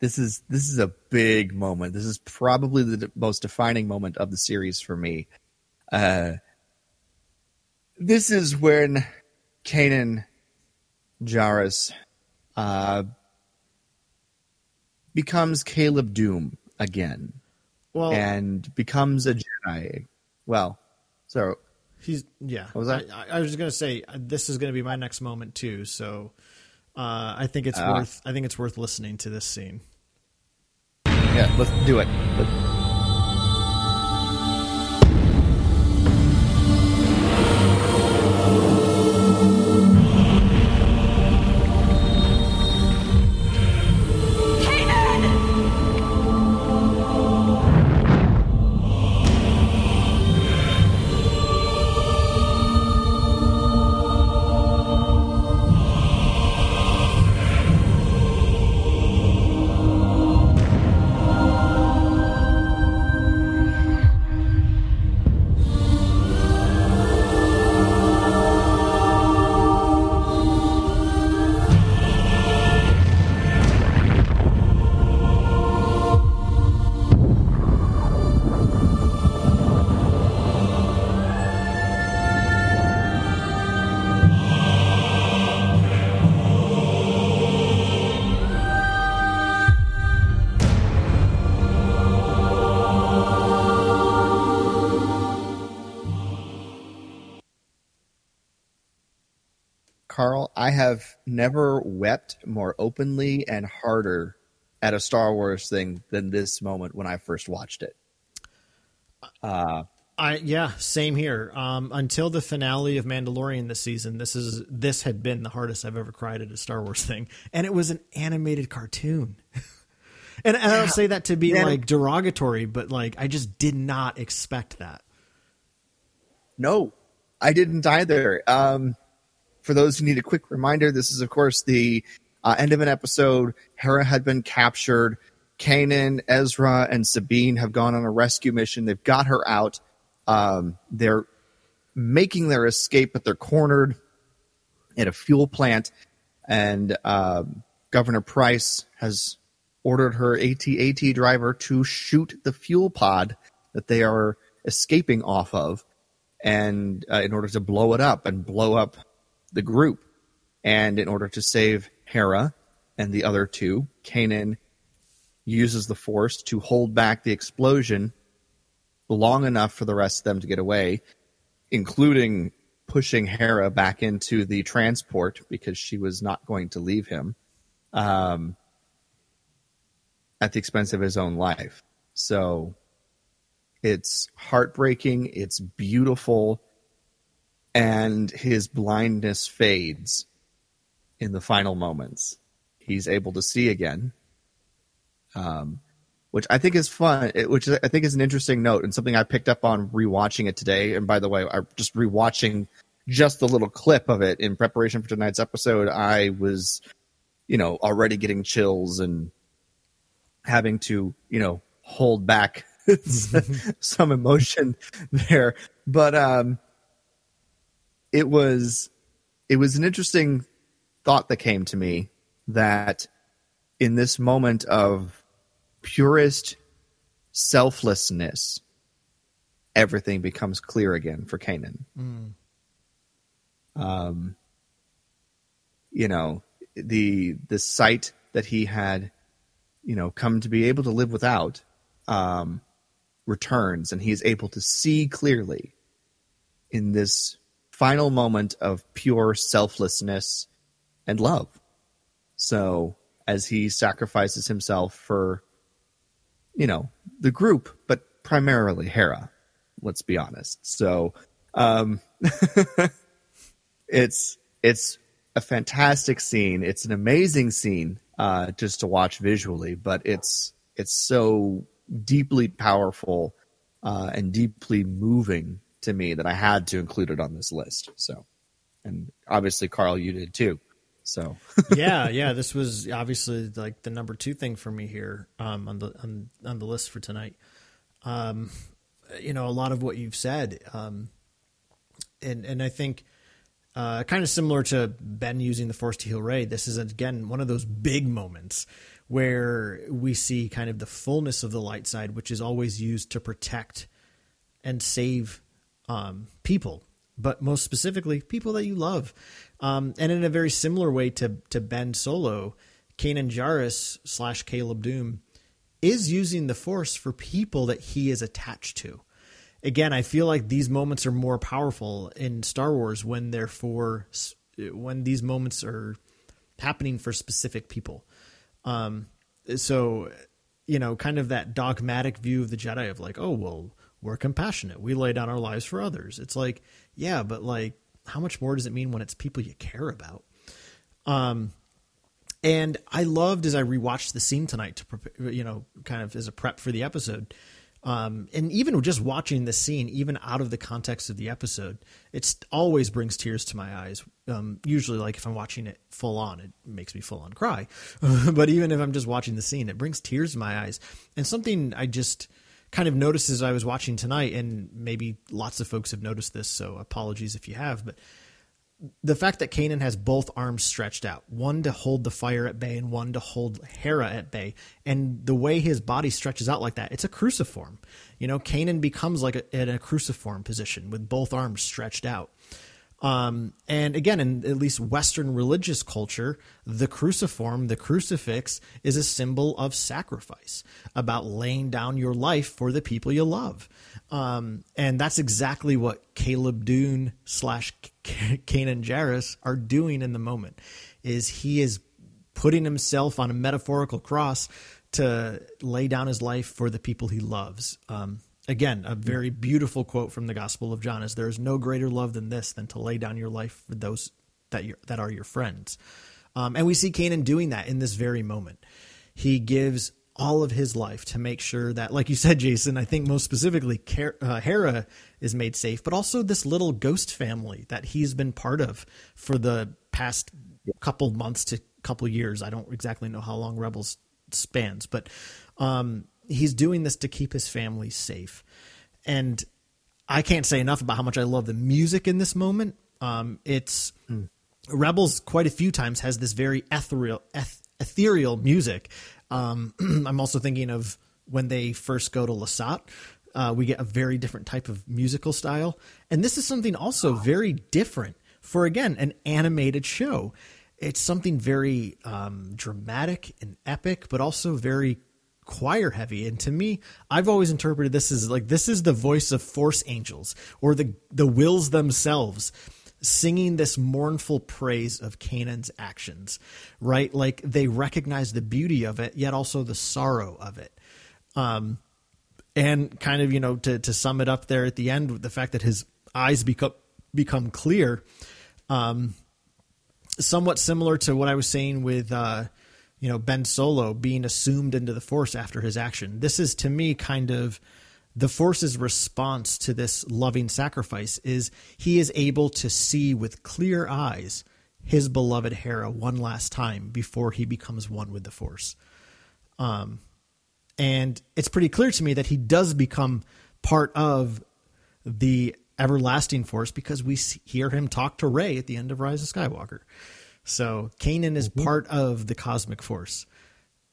this is this is a big moment. This is probably the d- most defining moment of the series for me. Uh, this is when Kanan Jarrus uh, becomes Caleb Dume again, Well, and becomes a Jedi. Well, so he's yeah. Was that? I, I was just gonna say uh, this is gonna be my next moment too. So uh, I think it's Ah. worth. I think it's worth listening to this scene. yeah, let's do it. Carl, never wept more openly and harder at a Star Wars thing than this moment when I first watched it. Uh, I yeah, same here. Um, until the finale of Mandalorian this season, this is this had been the hardest I've ever cried at a Star Wars thing, and it was an animated cartoon. and, and I don't say that to be Yeah. like derogatory, but like I just did not expect that. No, I didn't either. Um, for those who need a quick reminder, this is, of course, the uh, end of an episode. Hera had been captured. Kanan, Ezra, and Sabine have gone on a rescue mission. They've got her out. Um, they're making their escape, but they're cornered at a fuel plant. And um, Governor Price has ordered her AT-AT driver to shoot the fuel pod that they are escaping off of and uh, in order to blow it up and blow up the group. And in order to save Hera and the other two, Kanan uses the Force to hold back the explosion long enough for the rest of them to get away, including pushing Hera back into the transport because she was not going to leave him um, at the expense of his own life. So it's heartbreaking, it's beautiful, and his blindness fades in the final moments. He's able to see again, um, which I think is fun. Which I think is an interesting note and something I picked up on rewatching it today. And by the way, I just rewatching just the little clip of it in preparation for tonight's episode. I was, you know, already getting chills and having to, you know, hold back some emotion there. But um it was it was an interesting thought that came to me that in this moment of purest selflessness everything becomes clear again for Kanan. Um you know, the the sight that he had you know come to be able to live without um returns and he is able to see clearly in this final moment of pure selflessness and love. So as he sacrifices himself for, you know, the group, but primarily Hera, let's be honest. So, um, it's, it's a fantastic scene. It's an amazing scene, uh, just to watch visually, but it's, it's so deeply powerful, uh, and deeply moving to me that I had to include it on this list. So, and obviously Carl, you did too. So yeah, yeah. This was obviously like the number two thing for me here um, on the on, on the list for tonight. Um, you know, a lot of what you've said, um, and and I think uh, kind of similar to Ben using the Force to heal Rey. This is again one of those big moments where we see kind of the fullness of the light side, which is always used to protect and save um, people but most specifically, people that you love. Um, and in a very similar way to to Ben Solo, Kanan Jarrus slash Caleb Dume is using the Force for people that he is attached to. Again, I feel like these moments are more powerful in Star Wars when they're for when these moments are happening for specific people. Um, so, you know, kind of that dogmatic view of the Jedi of like, oh well, we're compassionate, we lay down our lives for others. It's like, yeah, but like, how much more does it mean when it's people you care about? Um, and I loved as I rewatched the scene tonight to prepare, you know, kind of as a prep for the episode. Um, and even just watching the scene, even out of the context of the episode, it always brings tears to my eyes. Um, usually, like if I'm watching it full on, it makes me full on cry. but even if I'm just watching the scene, it brings tears to my eyes. And something I just kind of noticed as I was watching tonight, and maybe lots of folks have noticed this, so apologies if you have, but the fact that Kanan has both arms stretched out, one to hold the fire at bay and one to hold Hera at bay, and the way his body stretches out like that, it's a cruciform. You know, Kanan becomes like a, in a cruciform position with both arms stretched out. Um, and again, in at least Western religious culture, the cruciform, the crucifix, is a symbol of sacrifice, about laying down your life for the people you love. Um, and that's exactly what Caleb Dume slash Kanan Jarrus are doing in the moment. Is he is putting himself on a metaphorical cross to lay down his life for the people he loves. Um, again, a very beautiful quote from the Gospel of John is there is no greater love than this than to lay down your life for those that you that are your friends. Um, and we see Kanan doing that in this very moment. He gives all of his life to make sure that, like you said, Jason, I think most specifically, uh, Hera is made safe, but also this little ghost family that he's been part of for the past couple months to couple years. I don't exactly know how long Rebels spans, but um, he's doing this to keep his family safe. And I can't say enough about how much I love the music in this moment. Um, it's mm. Rebels quite a few times has this very ethereal, eth- ethereal music. Um, I'm also thinking of when they first go to Lasat. Uh, we get a very different type of musical style, and this is something also very different for again an animated show. It's something very um, dramatic and epic, but also very choir heavy. And to me i've always interpreted this as like this is the voice of force angels or the the Whills themselves singing this mournful praise of Kanan's actions right? Like they recognize the beauty of it yet also the sorrow of it. Um and kind of you know to to sum it up there at the end with the fact that his eyes become become clear um somewhat similar to what i was saying with uh you know, Ben Solo being assumed into the Force after his action. This is to me kind of the Force's response to this loving sacrifice is he is able to see with clear eyes his beloved Hera one last time before he becomes one with the Force. Um, and it's pretty clear to me that he does become part of the everlasting Force because we hear him talk to Rey at the end of Rise of Skywalker. So Kanan is mm-hmm. part of the cosmic force.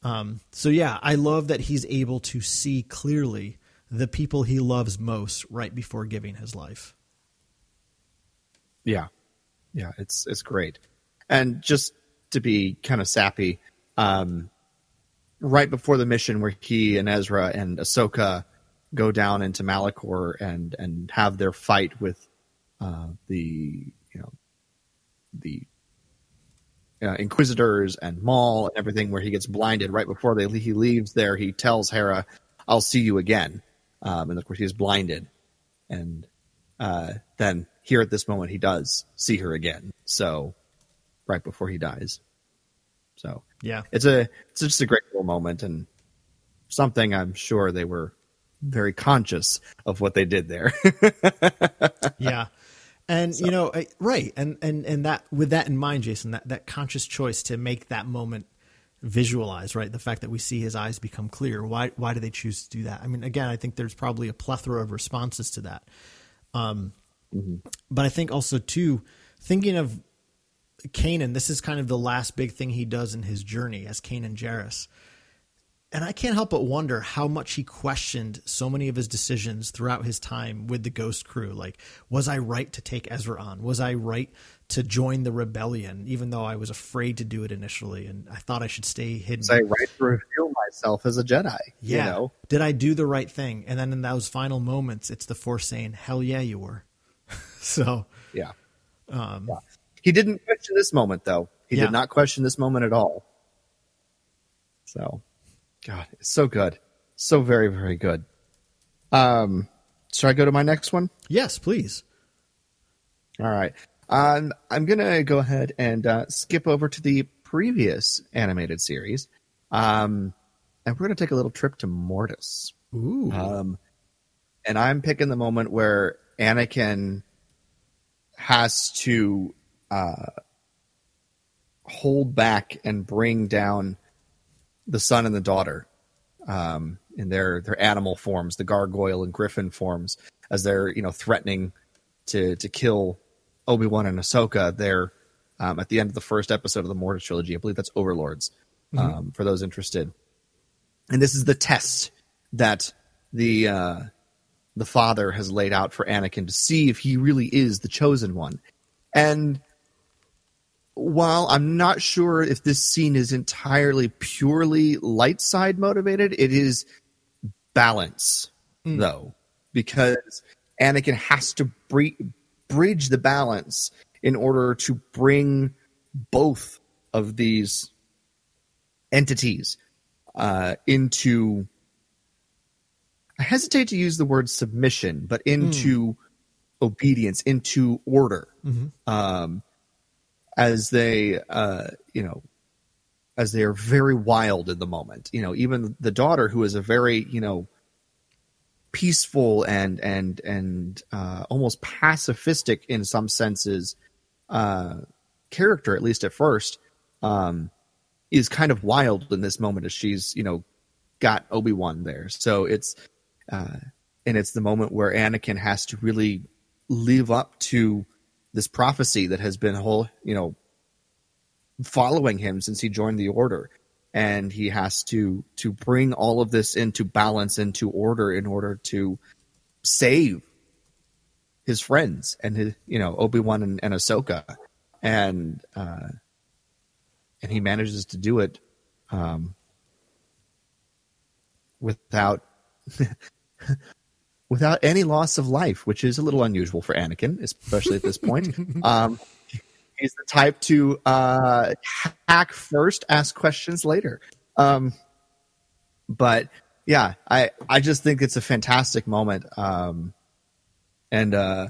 Um, so yeah, I love that he's able to see clearly the people he loves most right before giving his life. Yeah, yeah, it's it's great, and just to be kind of sappy, um, right before the mission where he and Ezra and Ahsoka go down into Malachor and and have their fight with uh, the you know the uh, Inquisitors and Maul and everything, where he gets blinded right before they, he leaves there. He tells Hera, "I'll see you again," um, and of course he's blinded. And uh, then here at this moment, he does see her again. So right before he dies. So yeah, it's a it's just a great little moment and something I'm sure they were very conscious of what they did there. yeah. And so. you know, right, and and and that with that in mind, Jason, that that conscious choice to make that moment visualize, right? The fact that we see his eyes become clear. Why why do they choose to do that? I mean, again, I think there's probably a plethora of responses to that. Um, mm-hmm. but I think also too, thinking of Kanan, this is kind of the last big thing he does in his journey as Kanan Jarrus. And I can't help but wonder how much he questioned so many of his decisions throughout his time with the Ghost Crew. Like, was I right to take Ezra on? Was I right to join the rebellion, even though I was afraid to do it initially, and I thought I should stay hidden? Was I right to reveal myself as a Jedi? Yeah. You know? Did I do the right thing? And then in those final moments, it's the Force saying, "Hell yeah, you were." so Yeah. um, Yeah. He didn't question this moment, though. He Yeah. did not question this moment at all. So, God, it's so good. So very, very good. Um, should I go to my next one? yes, please. All right. Um, I'm going to go ahead and uh, skip over to the previous animated series. Um, and we're going to take a little trip to Mortis. Ooh. Um, and I'm picking the moment where Anakin has to uh, hold back and bring down the son and the daughter um, in their their animal forms, the gargoyle and griffin forms, as they're you know threatening to to kill Obi Wan and Ahsoka. They're um, at the end of the first episode of the Mortis trilogy. I believe that's Overlords. Um, for those interested, and this is the test that the uh, the father has laid out for Anakin to see if he really is the chosen one. And while I'm not sure if this scene is entirely purely light side motivated, it is balance though, because Anakin has to bre- bridge the balance in order to bring both of these entities uh, into I hesitate to use the word submission, but into obedience, into order, um, as they, uh, you know, as they are very wild in the moment. You know, even the daughter, who is a very, you know, peaceful and and and uh, almost pacifistic in some senses uh, character, at least at first, um, is kind of wild in this moment as she's, you know, got Obi Wan there. So it's uh, and it's the moment where Anakin has to really live up to this prophecy that has been whole, you know, following him since he joined the Order, and he has to to bring all of this into balance, into order, in order to save his friends and his, you know, Obi Wan and, and Ahsoka, and uh, and he manages to do it um, without without any loss of life, which is a little unusual for Anakin, especially at this point. um, he's the type to uh, hack first, ask questions later. Um, but yeah, I I just think it's a fantastic moment, um, and uh,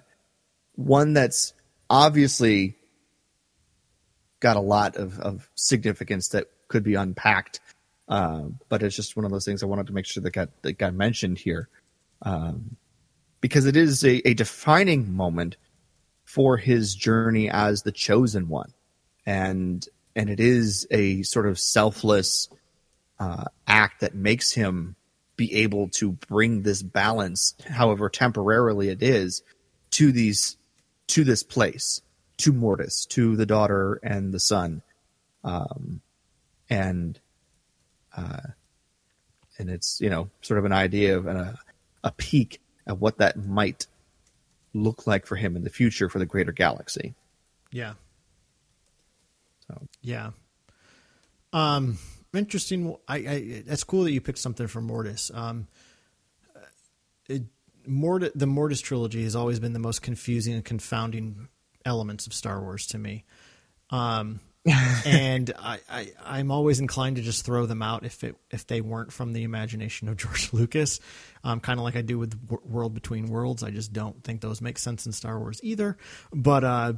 one that's obviously got a lot of, of significance that could be unpacked. Um, but it's just one of those things I wanted to make sure that got that got mentioned here, um, because it is a, a defining moment for his journey as the chosen one, and and it is a sort of selfless uh, act that makes him be able to bring this balance, however temporarily it is, to these to this place, to Mortis, to the daughter and the son, um, and uh, and it's you know sort of an idea of a, a peek at what that might look like for him in the future for the greater galaxy. Yeah. So Yeah. Um, interesting. I, I that's cool that you picked something from Mortis. Um, it, Mort the Mortis trilogy has always been the most confusing and confounding elements of Star Wars to me. Um, and I, I I'm always inclined to just throw them out if it if they weren't from the imagination of George Lucas, um, kind of like I do with World Between Worlds. I just don't think those make sense in Star Wars either. But uh,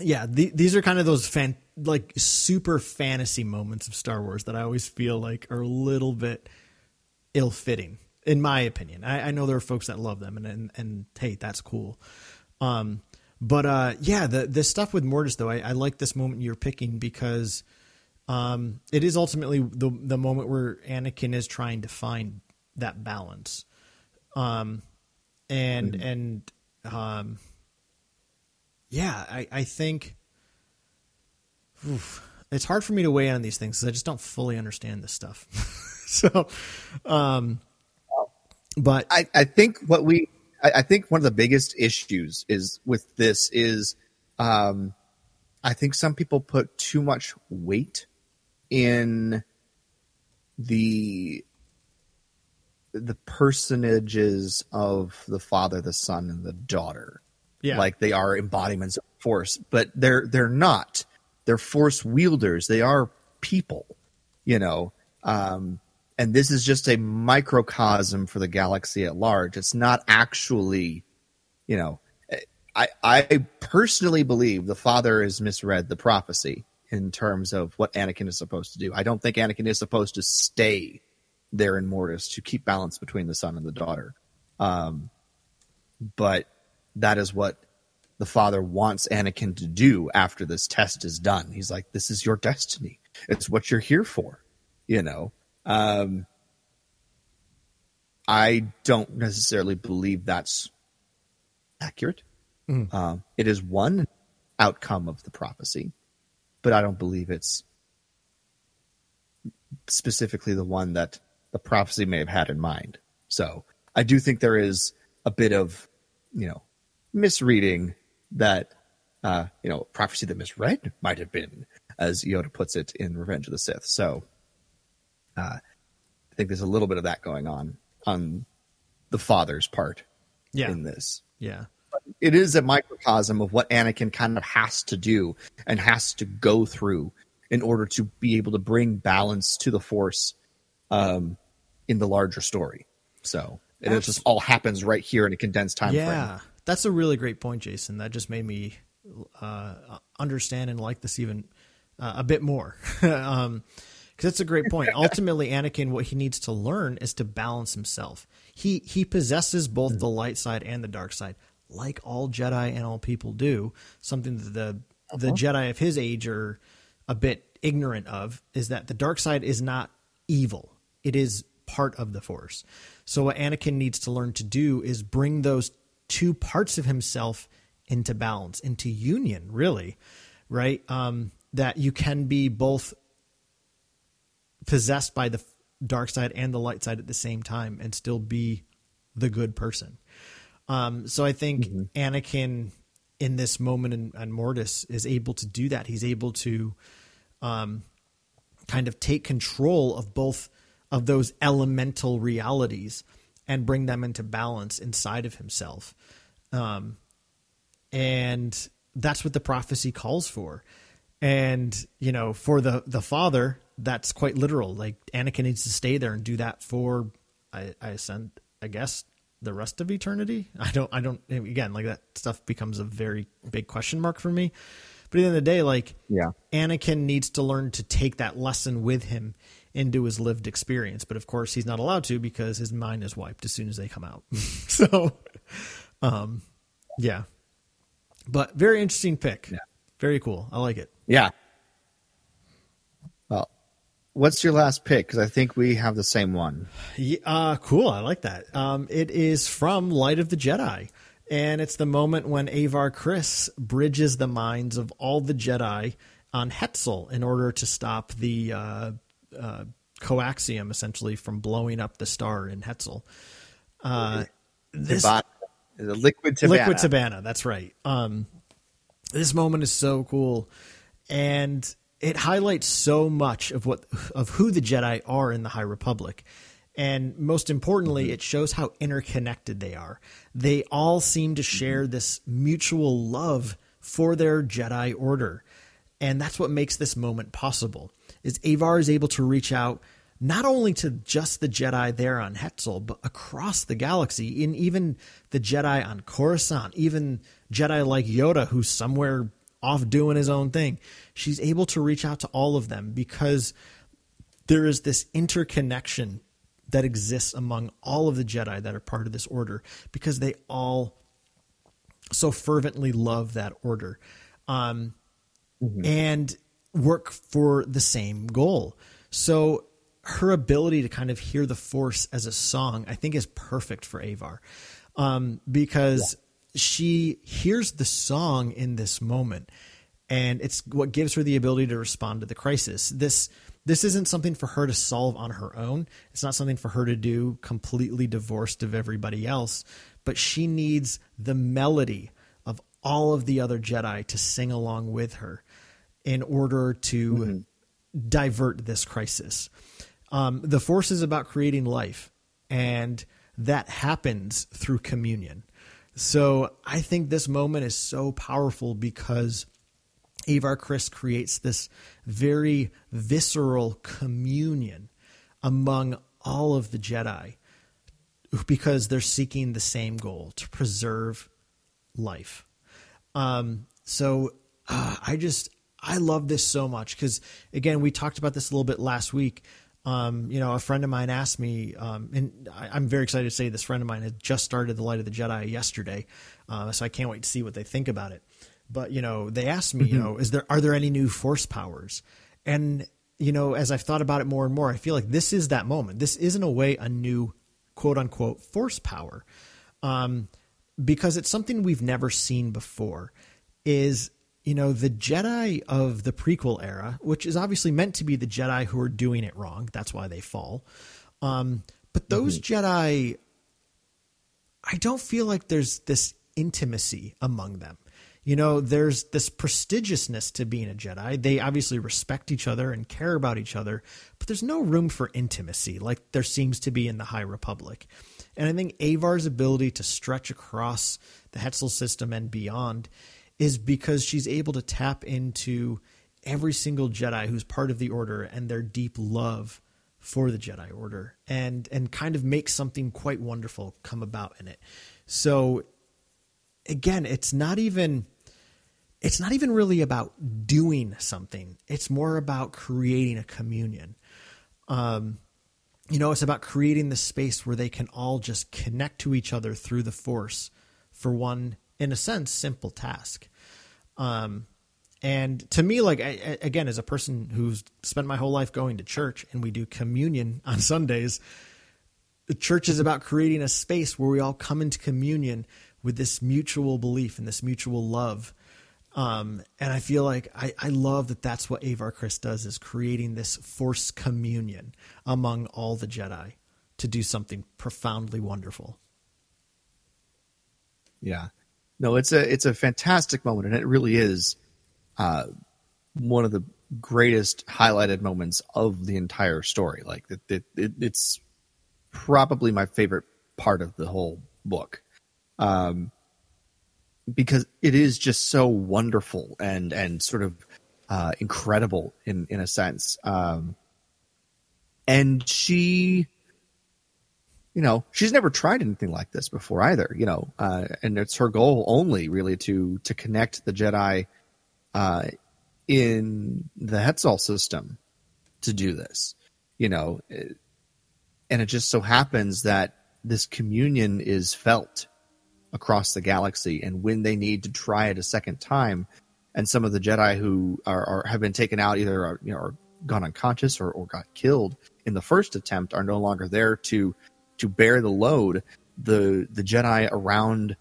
yeah, the, these are kind of those fan like super fantasy moments of Star Wars that I always feel like are a little bit ill fitting, in my opinion. I, I know there are folks that love them, and and, and hey, that's cool. Um, but uh, yeah, the the stuff with Mortis though, I, I like this moment you're picking because um, it is ultimately the the moment where Anakin is trying to find that balance, um, and and um, yeah, I I think oof, it's hard for me to weigh in on these things because I just don't fully understand this stuff. so, um, but I, I think what we I, I think one of the biggest issues is with this is um I think some people put too much weight in the the personages of the father, the son, and the daughter. Yeah. Like they are embodiments of force, but they're they're not. They're force wielders. They are people, you know. Um, and this is just a microcosm for the galaxy at large. It's not actually, you know, I I personally believe the father has misread the prophecy in terms of what Anakin is supposed to do. I don't think Anakin is supposed to stay there in Mortis to keep balance between the son and the daughter. Um, but that is what the father wants Anakin to do after this test is done. He's like, "This is your destiny. It's what you're here for," you know. Um, I don't necessarily believe that's accurate. Um, it is one outcome of the prophecy, but I don't believe it's specifically the one that the prophecy may have had in mind. So I do think there is a bit of, you know, misreading that, uh, you know, prophecy that misread might have been, as Yoda puts it in Revenge of the Sith. So uh, I think there's a little bit of that going on on the father's part Yeah. in this. yeah, It is a microcosm of what Anakin kind of has to do and has to go through in order to be able to bring balance to the Force um, in the larger story. So and it just all happens right here in a condensed time yeah, frame. that's a really great point, Jason. That just made me uh, understand and like this even uh, a bit more. um, because that's a great point. Ultimately, Anakin, what he needs to learn is to balance himself. He he possesses both the light side and the dark side, like all Jedi and all people do. Something that the the Jedi of his age are a bit ignorant of is that the dark side is not evil. It is part of the Force. So what Anakin needs to learn to do is bring those two parts of himself into balance, into union, really, right? Um, that you can be both possessed by the dark side and the light side at the same time and still be the good person. Um, so I think Anakin in this moment in, in Mortis is able to do that. He's able to um, kind of take control of both of those elemental realities and bring them into balance inside of himself. Um, and that's what the prophecy calls for. And you know, for the the father, that's quite literal. Like Anakin needs to stay there and do that for, I, I send, I guess, the rest of eternity. I don't, I don't. Again, like that stuff becomes a very big question mark for me. But at the end of the day, like Yeah. Anakin needs to learn to take that lesson with him into his lived experience. But of course, he's not allowed to because his mind is wiped as soon as they come out. so, um, yeah. But very interesting pick. Yeah. Very cool. I like it. Yeah. What's your last pick? Because I think we have the same one. Yeah, uh, cool. I like that. Um, it is from Light of the Jedi. And it's the moment when Avar Kriss bridges the minds of all the Jedi on Hetzal in order to stop the uh, uh, coaxium, essentially, from blowing up the star in Hetzal. Uh, this. The liquid Tibanna. Liquid Tibanna, that's right. Um, this moment is so cool, and it highlights so much of what of who the Jedi are in the High Republic, and most importantly, mm-hmm. it shows how interconnected they are. They all seem to mm-hmm. share this mutual love for their Jedi Order, and that's what makes this moment possible. Is Avar is able to reach out not only to just the Jedi there on Hetzal, but across the galaxy, in even the Jedi on Coruscant, even Jedi like Yoda, who's somewhere off doing his own thing. She's able to reach out to all of them because there is this interconnection that exists among all of the Jedi that are part of this order because they all so fervently love that order um, and work for the same goal. So her ability to kind of hear the force as a song, I think, is perfect for Avar um, because she hears the song in this moment, and it's what gives her the ability to respond to the crisis. This this isn't something for her to solve on her own. It's not something for her to do completely divorced of everybody else, but she needs the melody of all of the other Jedi to sing along with her in order to mm-hmm. divert this crisis. Um, the Force is about creating life, and that happens through communion. So I think this moment is so powerful because Avar Kriss creates this very visceral communion among all of the Jedi because they're seeking the same goal to preserve life. Um, so uh, I just I love this so much because again we talked about this a little bit last week. Um, you know, a friend of mine asked me, um, and I, am very excited to say this friend of mine had just started the Light of the Jedi yesterday, uh, so I can't wait to see what they think about it. But you know, they asked me, mm-hmm. you know, is there are there any new Force powers? And you know, as I've thought about it more and more, I feel like this is that moment. This is in a way a new quote unquote Force power, um, because it's something we've never seen before. Is you know, the Jedi of the prequel era, which is obviously meant to be the Jedi who are doing it wrong. That's why they fall. Um, but those mm-hmm. Jedi, I don't feel like there's this intimacy among them. You know, there's this prestigiousness to being a Jedi. They obviously respect each other and care about each other, but there's no room for intimacy like there seems to be in the High Republic. And I think Avar's ability to stretch across the Hetzal system and beyond is because she's able to tap into every single Jedi who's part of the Order and their deep love for the Jedi Order, and and kind of make something quite wonderful come about in it. So again, it's not even it's not even really about doing something. It's more about creating a communion. Um, you know, it's about creating the space where they can all just connect to each other through the force for one in a sense, simple task. Um, and to me, like I, again, as a person who's spent my whole life going to church and we do communion on Sundays, the church is about creating a space where we all come into communion with this mutual belief and this mutual love. Um, and I feel like I, I love that that's what Avar Kriss does is creating this force communion among all the Jedi to do something profoundly wonderful. Yeah no, it's a it's a fantastic moment, and it really is uh, one of the greatest highlighted moments of the entire story. Like it, it, it, it's probably my favorite part of the whole book, um, because it is just so wonderful and and sort of uh, incredible in in a sense. Um, and she you know, she's never tried anything like this before either, you know, uh, and it's her goal only really to, to connect the Jedi, uh, in the Hetzal system to do this, you know, and it just so happens that this communion is felt across the galaxy. And when they need to try it a second time, and some of the Jedi who are, are have been taken out either are, you know, are gone unconscious or, or got killed in the first attempt are no longer there to to bear the load, the the Jedi around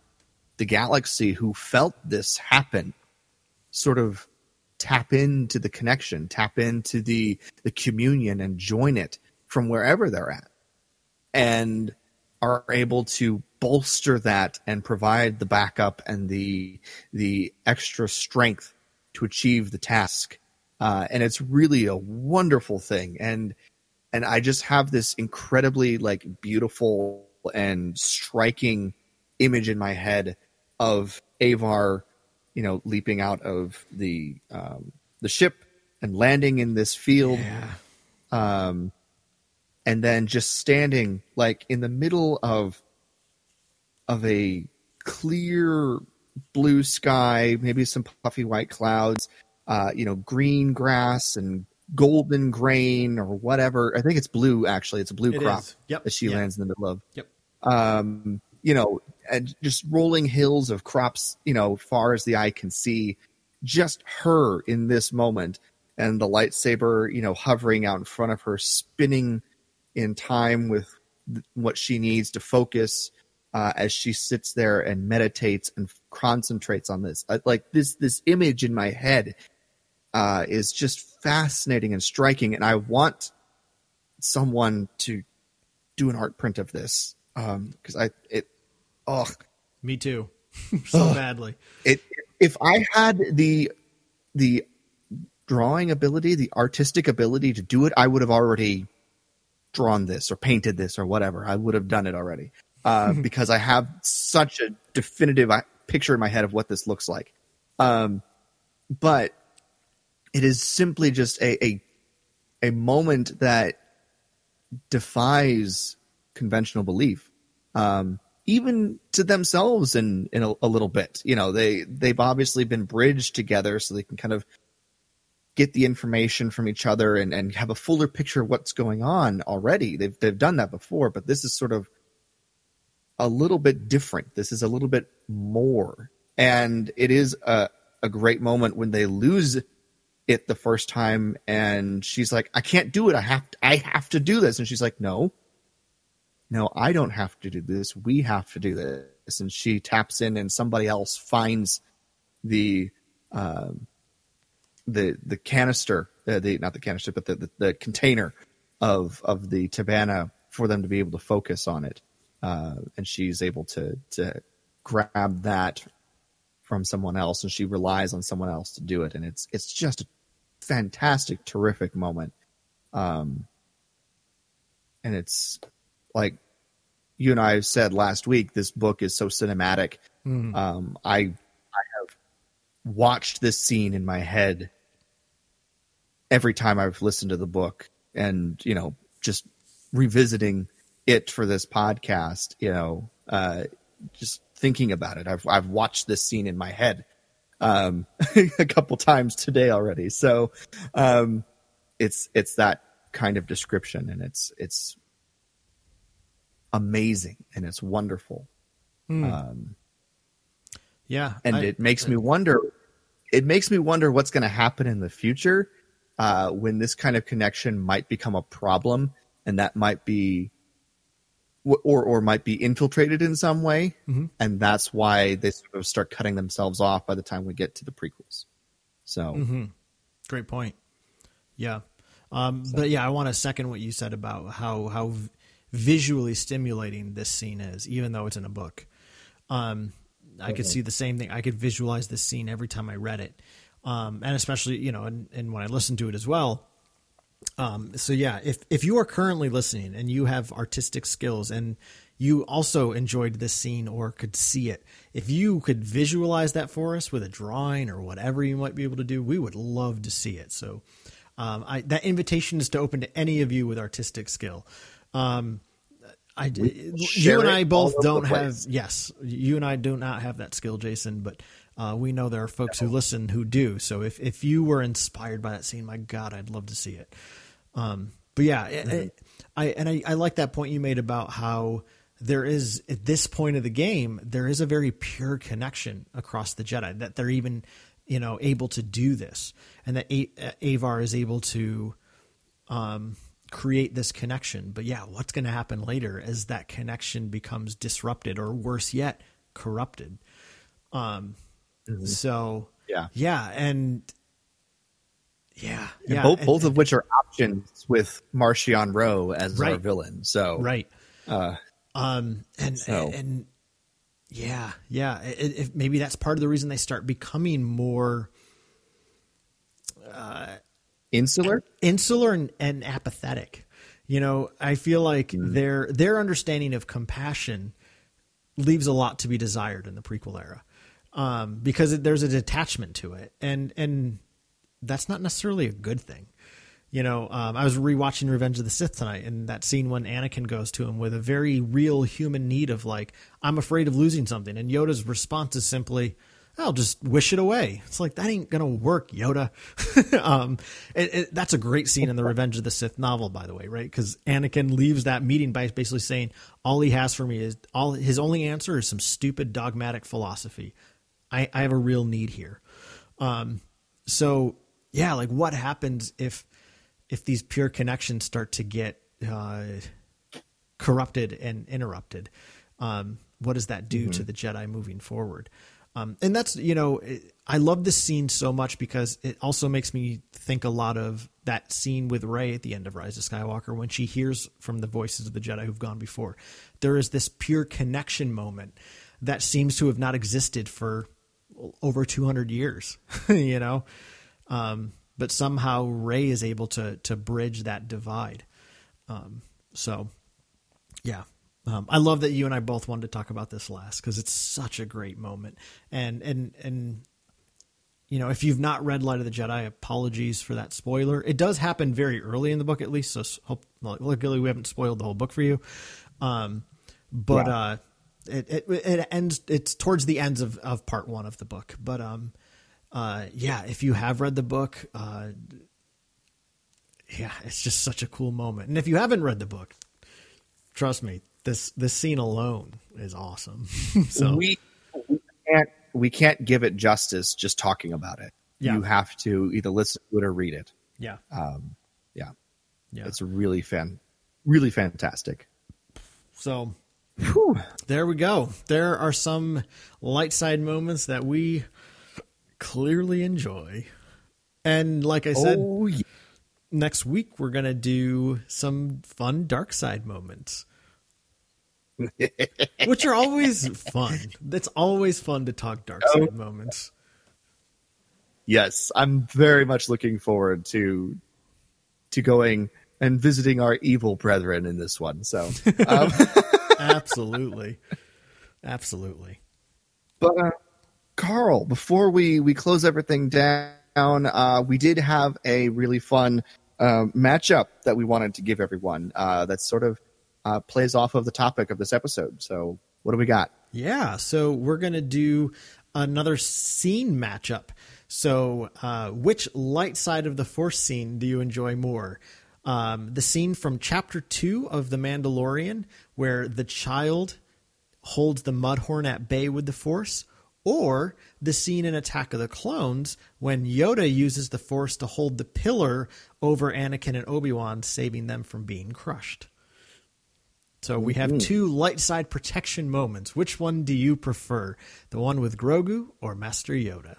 the galaxy who felt this happen sort of tap into the connection, tap into the the communion and join it from wherever they're at. And are able to bolster that and provide the backup and the the extra strength to achieve the task. Uh, and it's really a wonderful thing. And and I just have this incredibly like beautiful and striking image in my head of Avar, you know, leaping out of the um, the ship and landing in this field, yeah. um, and then just standing like in the middle of of a clear blue sky, maybe some puffy white clouds, uh, you know, green grass and golden grain or whatever. I think it's blue actually. It's a blue it crop is. Yep. that she yep. lands in the middle of. Yep. Um, you know, and just rolling hills of crops, you know, far as the eye can see. Just her in this moment and the lightsaber, you know, hovering out in front of her, spinning in time with what she needs to focus uh, as she sits there and meditates and concentrates on this. like this, this image in my head uh, is just fascinating and striking. And I want someone to do an art print of this because I it oh Me too. so badly. it if I had the the drawing ability, the artistic ability to do it, I would have already drawn this or painted this or whatever. I would have done it already uh, because I have such a definitive uh, picture in my head of what this looks like. Um, but it is simply just a, a a moment that defies conventional belief, um, even to themselves in in a, a little bit. You know, they they've obviously been bridged together so they can kind of get the information from each other and, and have a fuller picture of what's going on already. They've they've done that before, but this is sort of a little bit different. This is a little bit more. And it is a, a great moment when they lose it the first time and she's like, I can't do it. I have to, I have to do this. And she's like, No, no, I don't have to do this. We have to do this. And she taps in and somebody else finds the um the the canister, uh, the not the canister, but the, the, the container of of the tibanna for them to be able to focus on it, uh, and she's able to to grab that from someone else, and she relies on someone else to do it, and it's it's just a fantastic, terrific moment, um, and it's like you and I said last week, this book is so cinematic. Mhm. Um, I I have watched this scene in my head every time I've listened to the book, and you know, just revisiting it for this podcast. You know, uh, just thinking about it. I've I've watched this scene in my head um, a couple times today already. So um, it's it's that kind of description, and it's it's amazing and it's wonderful. Hmm. Um, Yeah. and I- it makes me wonder. It makes me wonder what's going to happen in the future uh, when this kind of connection might become a problem, and that might be, or or might be infiltrated in some way, Mhm. and that's why they sort of start cutting themselves off by the time we get to the prequels. So hmm Great point. Yeah. Um, But yeah, I want to second what you said about how how visually stimulating this scene is, even though it's in a book. Um, I could Mhm. see the same thing. I could visualize this scene every time I read it, um, and especially you know, and, and when I listen to it as well. Um, so yeah, if if you are currently listening and you have artistic skills and you also enjoyed this scene or could see it, if you could visualize that for us with a drawing or whatever you might be able to do, we would love to see it. So um, I, that invitation is to open to any of you with artistic skill. Um, I, you and I both don't have yes, you and I do not have that skill, Jason, but uh, we know there are folks who listen who do. So if, if you were inspired by that scene, my God, I'd love to see it. Um, but yeah, I- I, I and I, I like that point you made about how there is at this point of the game there is a very pure connection across the Jedi that they're even you know able to do this, and that A- uh, Avar is able to um, create this connection. But yeah, what's going to happen later as that connection becomes disrupted, or worse yet, corrupted? Um, So Yeah. yeah, and yeah, and yeah, both and- both of which are options with Marchion Ro as our villain. So right. uh, Um, and So- and yeah, yeah. It, it, maybe that's part of the reason they start becoming more Uh, insular. insular and, and apathetic. You know, I feel like their their understanding of compassion leaves a lot to be desired in the prequel era, um, because it, there's a detachment to it, and and that's not necessarily a good thing. You know, um, I was rewatching Revenge of the Sith tonight, and that scene when Anakin goes to him with a very real human need of like, I'm afraid of losing something, and Yoda's response is simply, "I'll just wish it away." It's like that ain't gonna work, Yoda. um, it, it, that's a great scene in the Revenge of the Sith novel, by the way, right? Because Anakin leaves that meeting by basically saying, "All he has for me is all his only answer is some stupid dogmatic philosophy. I, I have a real need here." Um, so yeah, like what happens if if these pure connections start to get uh, corrupted and interrupted? Um, what does that do to the Jedi moving forward? Um, and that's you know it, I love this scene so much because it also makes me think a lot of that scene with Rey at the end of Rise of Skywalker when she hears from the voices of the Jedi who've gone before. There is this pure connection moment that seems to have not existed for over 200 years, you know. Um, but somehow Rey is able to to bridge that divide. Um, so, yeah, um, I love that you and I both wanted to talk about this last because it's such a great moment. And and and you know, if you've not read Light of the Jedi, apologies for that spoiler. It does happen very early in the book, at least. So hope, luckily, we haven't spoiled the whole book for you. Um, but yeah. uh, it, it it ends. It's towards the ends of of part one of the book. But um, uh, yeah, if you have read the book, uh, yeah, it's just such a cool moment. And if you haven't read the book, trust me, this this scene alone is awesome. so we, we can't we can't give it justice just talking about it. Yeah. You have to either listen to it or read it. Yeah. Um, yeah. Yeah. It's really fan, really fantastic. So Whew. there we go. There are some light side moments that we clearly enjoy. And like I said, oh, yeah. next week we're going to do some fun dark side moments. which are always fun. It's always fun to talk dark side oh. moments. Yes, I'm very much looking forward to to going and visiting our evil brethren in this one. So, um. absolutely, absolutely. But uh, Carl, before we we close everything down, uh, we did have a really fun uh, matchup that we wanted to give everyone. Uh, that's sort of uh, plays off of the topic of this episode. So, what do we got? Yeah, so we're going to do another scene matchup. So, uh, which light side of the Force scene do you enjoy more? Um, the scene from Chapter 2 of The Mandalorian, where the child holds the Mudhorn at bay with the Force, or the scene in Attack of the Clones when Yoda uses the Force to hold the pillar over Anakin and Obi Wan, saving them from being crushed. So we have two light side protection moments. Which one do you prefer? The one with Grogu or Master Yoda?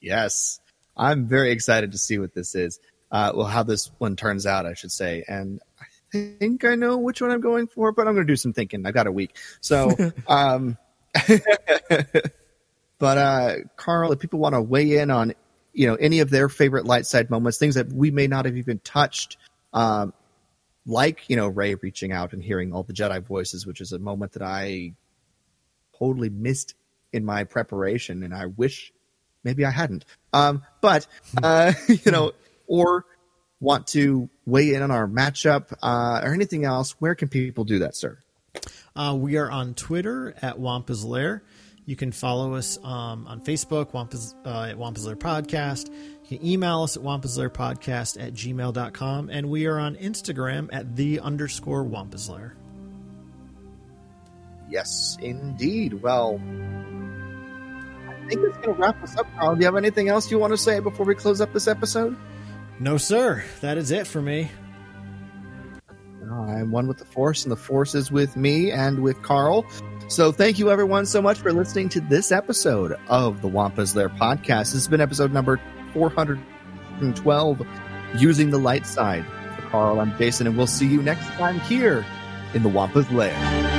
Yes. I'm very excited to see what this is. Uh, well, how this one turns out, I should say. And I think I know which one I'm going for, but I'm going to do some thinking. I've got a week. So, um, but, uh, Carl, if people want to weigh in on, you know, any of their favorite light side moments, things that we may not have even touched, um, like you know Rey reaching out and hearing all the Jedi voices, which is a moment that I totally missed in my preparation, and I wish maybe I hadn't. Um, but uh, you know, or want to weigh in on our matchup uh, or anything else, where can people do that, sir? Uh, we are on Twitter at Wampa's Lair. You can follow us um, on Facebook, Wampa's, uh, at Wampa's Lair Podcast. You can email us at wampaslairpodcast at gmail.com, and we are on Instagram at the underscore wampaslair. Yes, indeed. Well, I think it's going to wrap us up, Carl. Do you have anything else you want to say before we close up this episode? No, sir. That is it for me. I'm one with the Force, and the Force is with me and with Carl. So thank you, everyone, so much for listening to this episode of the Wampa's Lair podcast. This has been episode number 412 using the light side. For Carl, I'm Jason, and we'll see you next time here in the Wampa's Lair.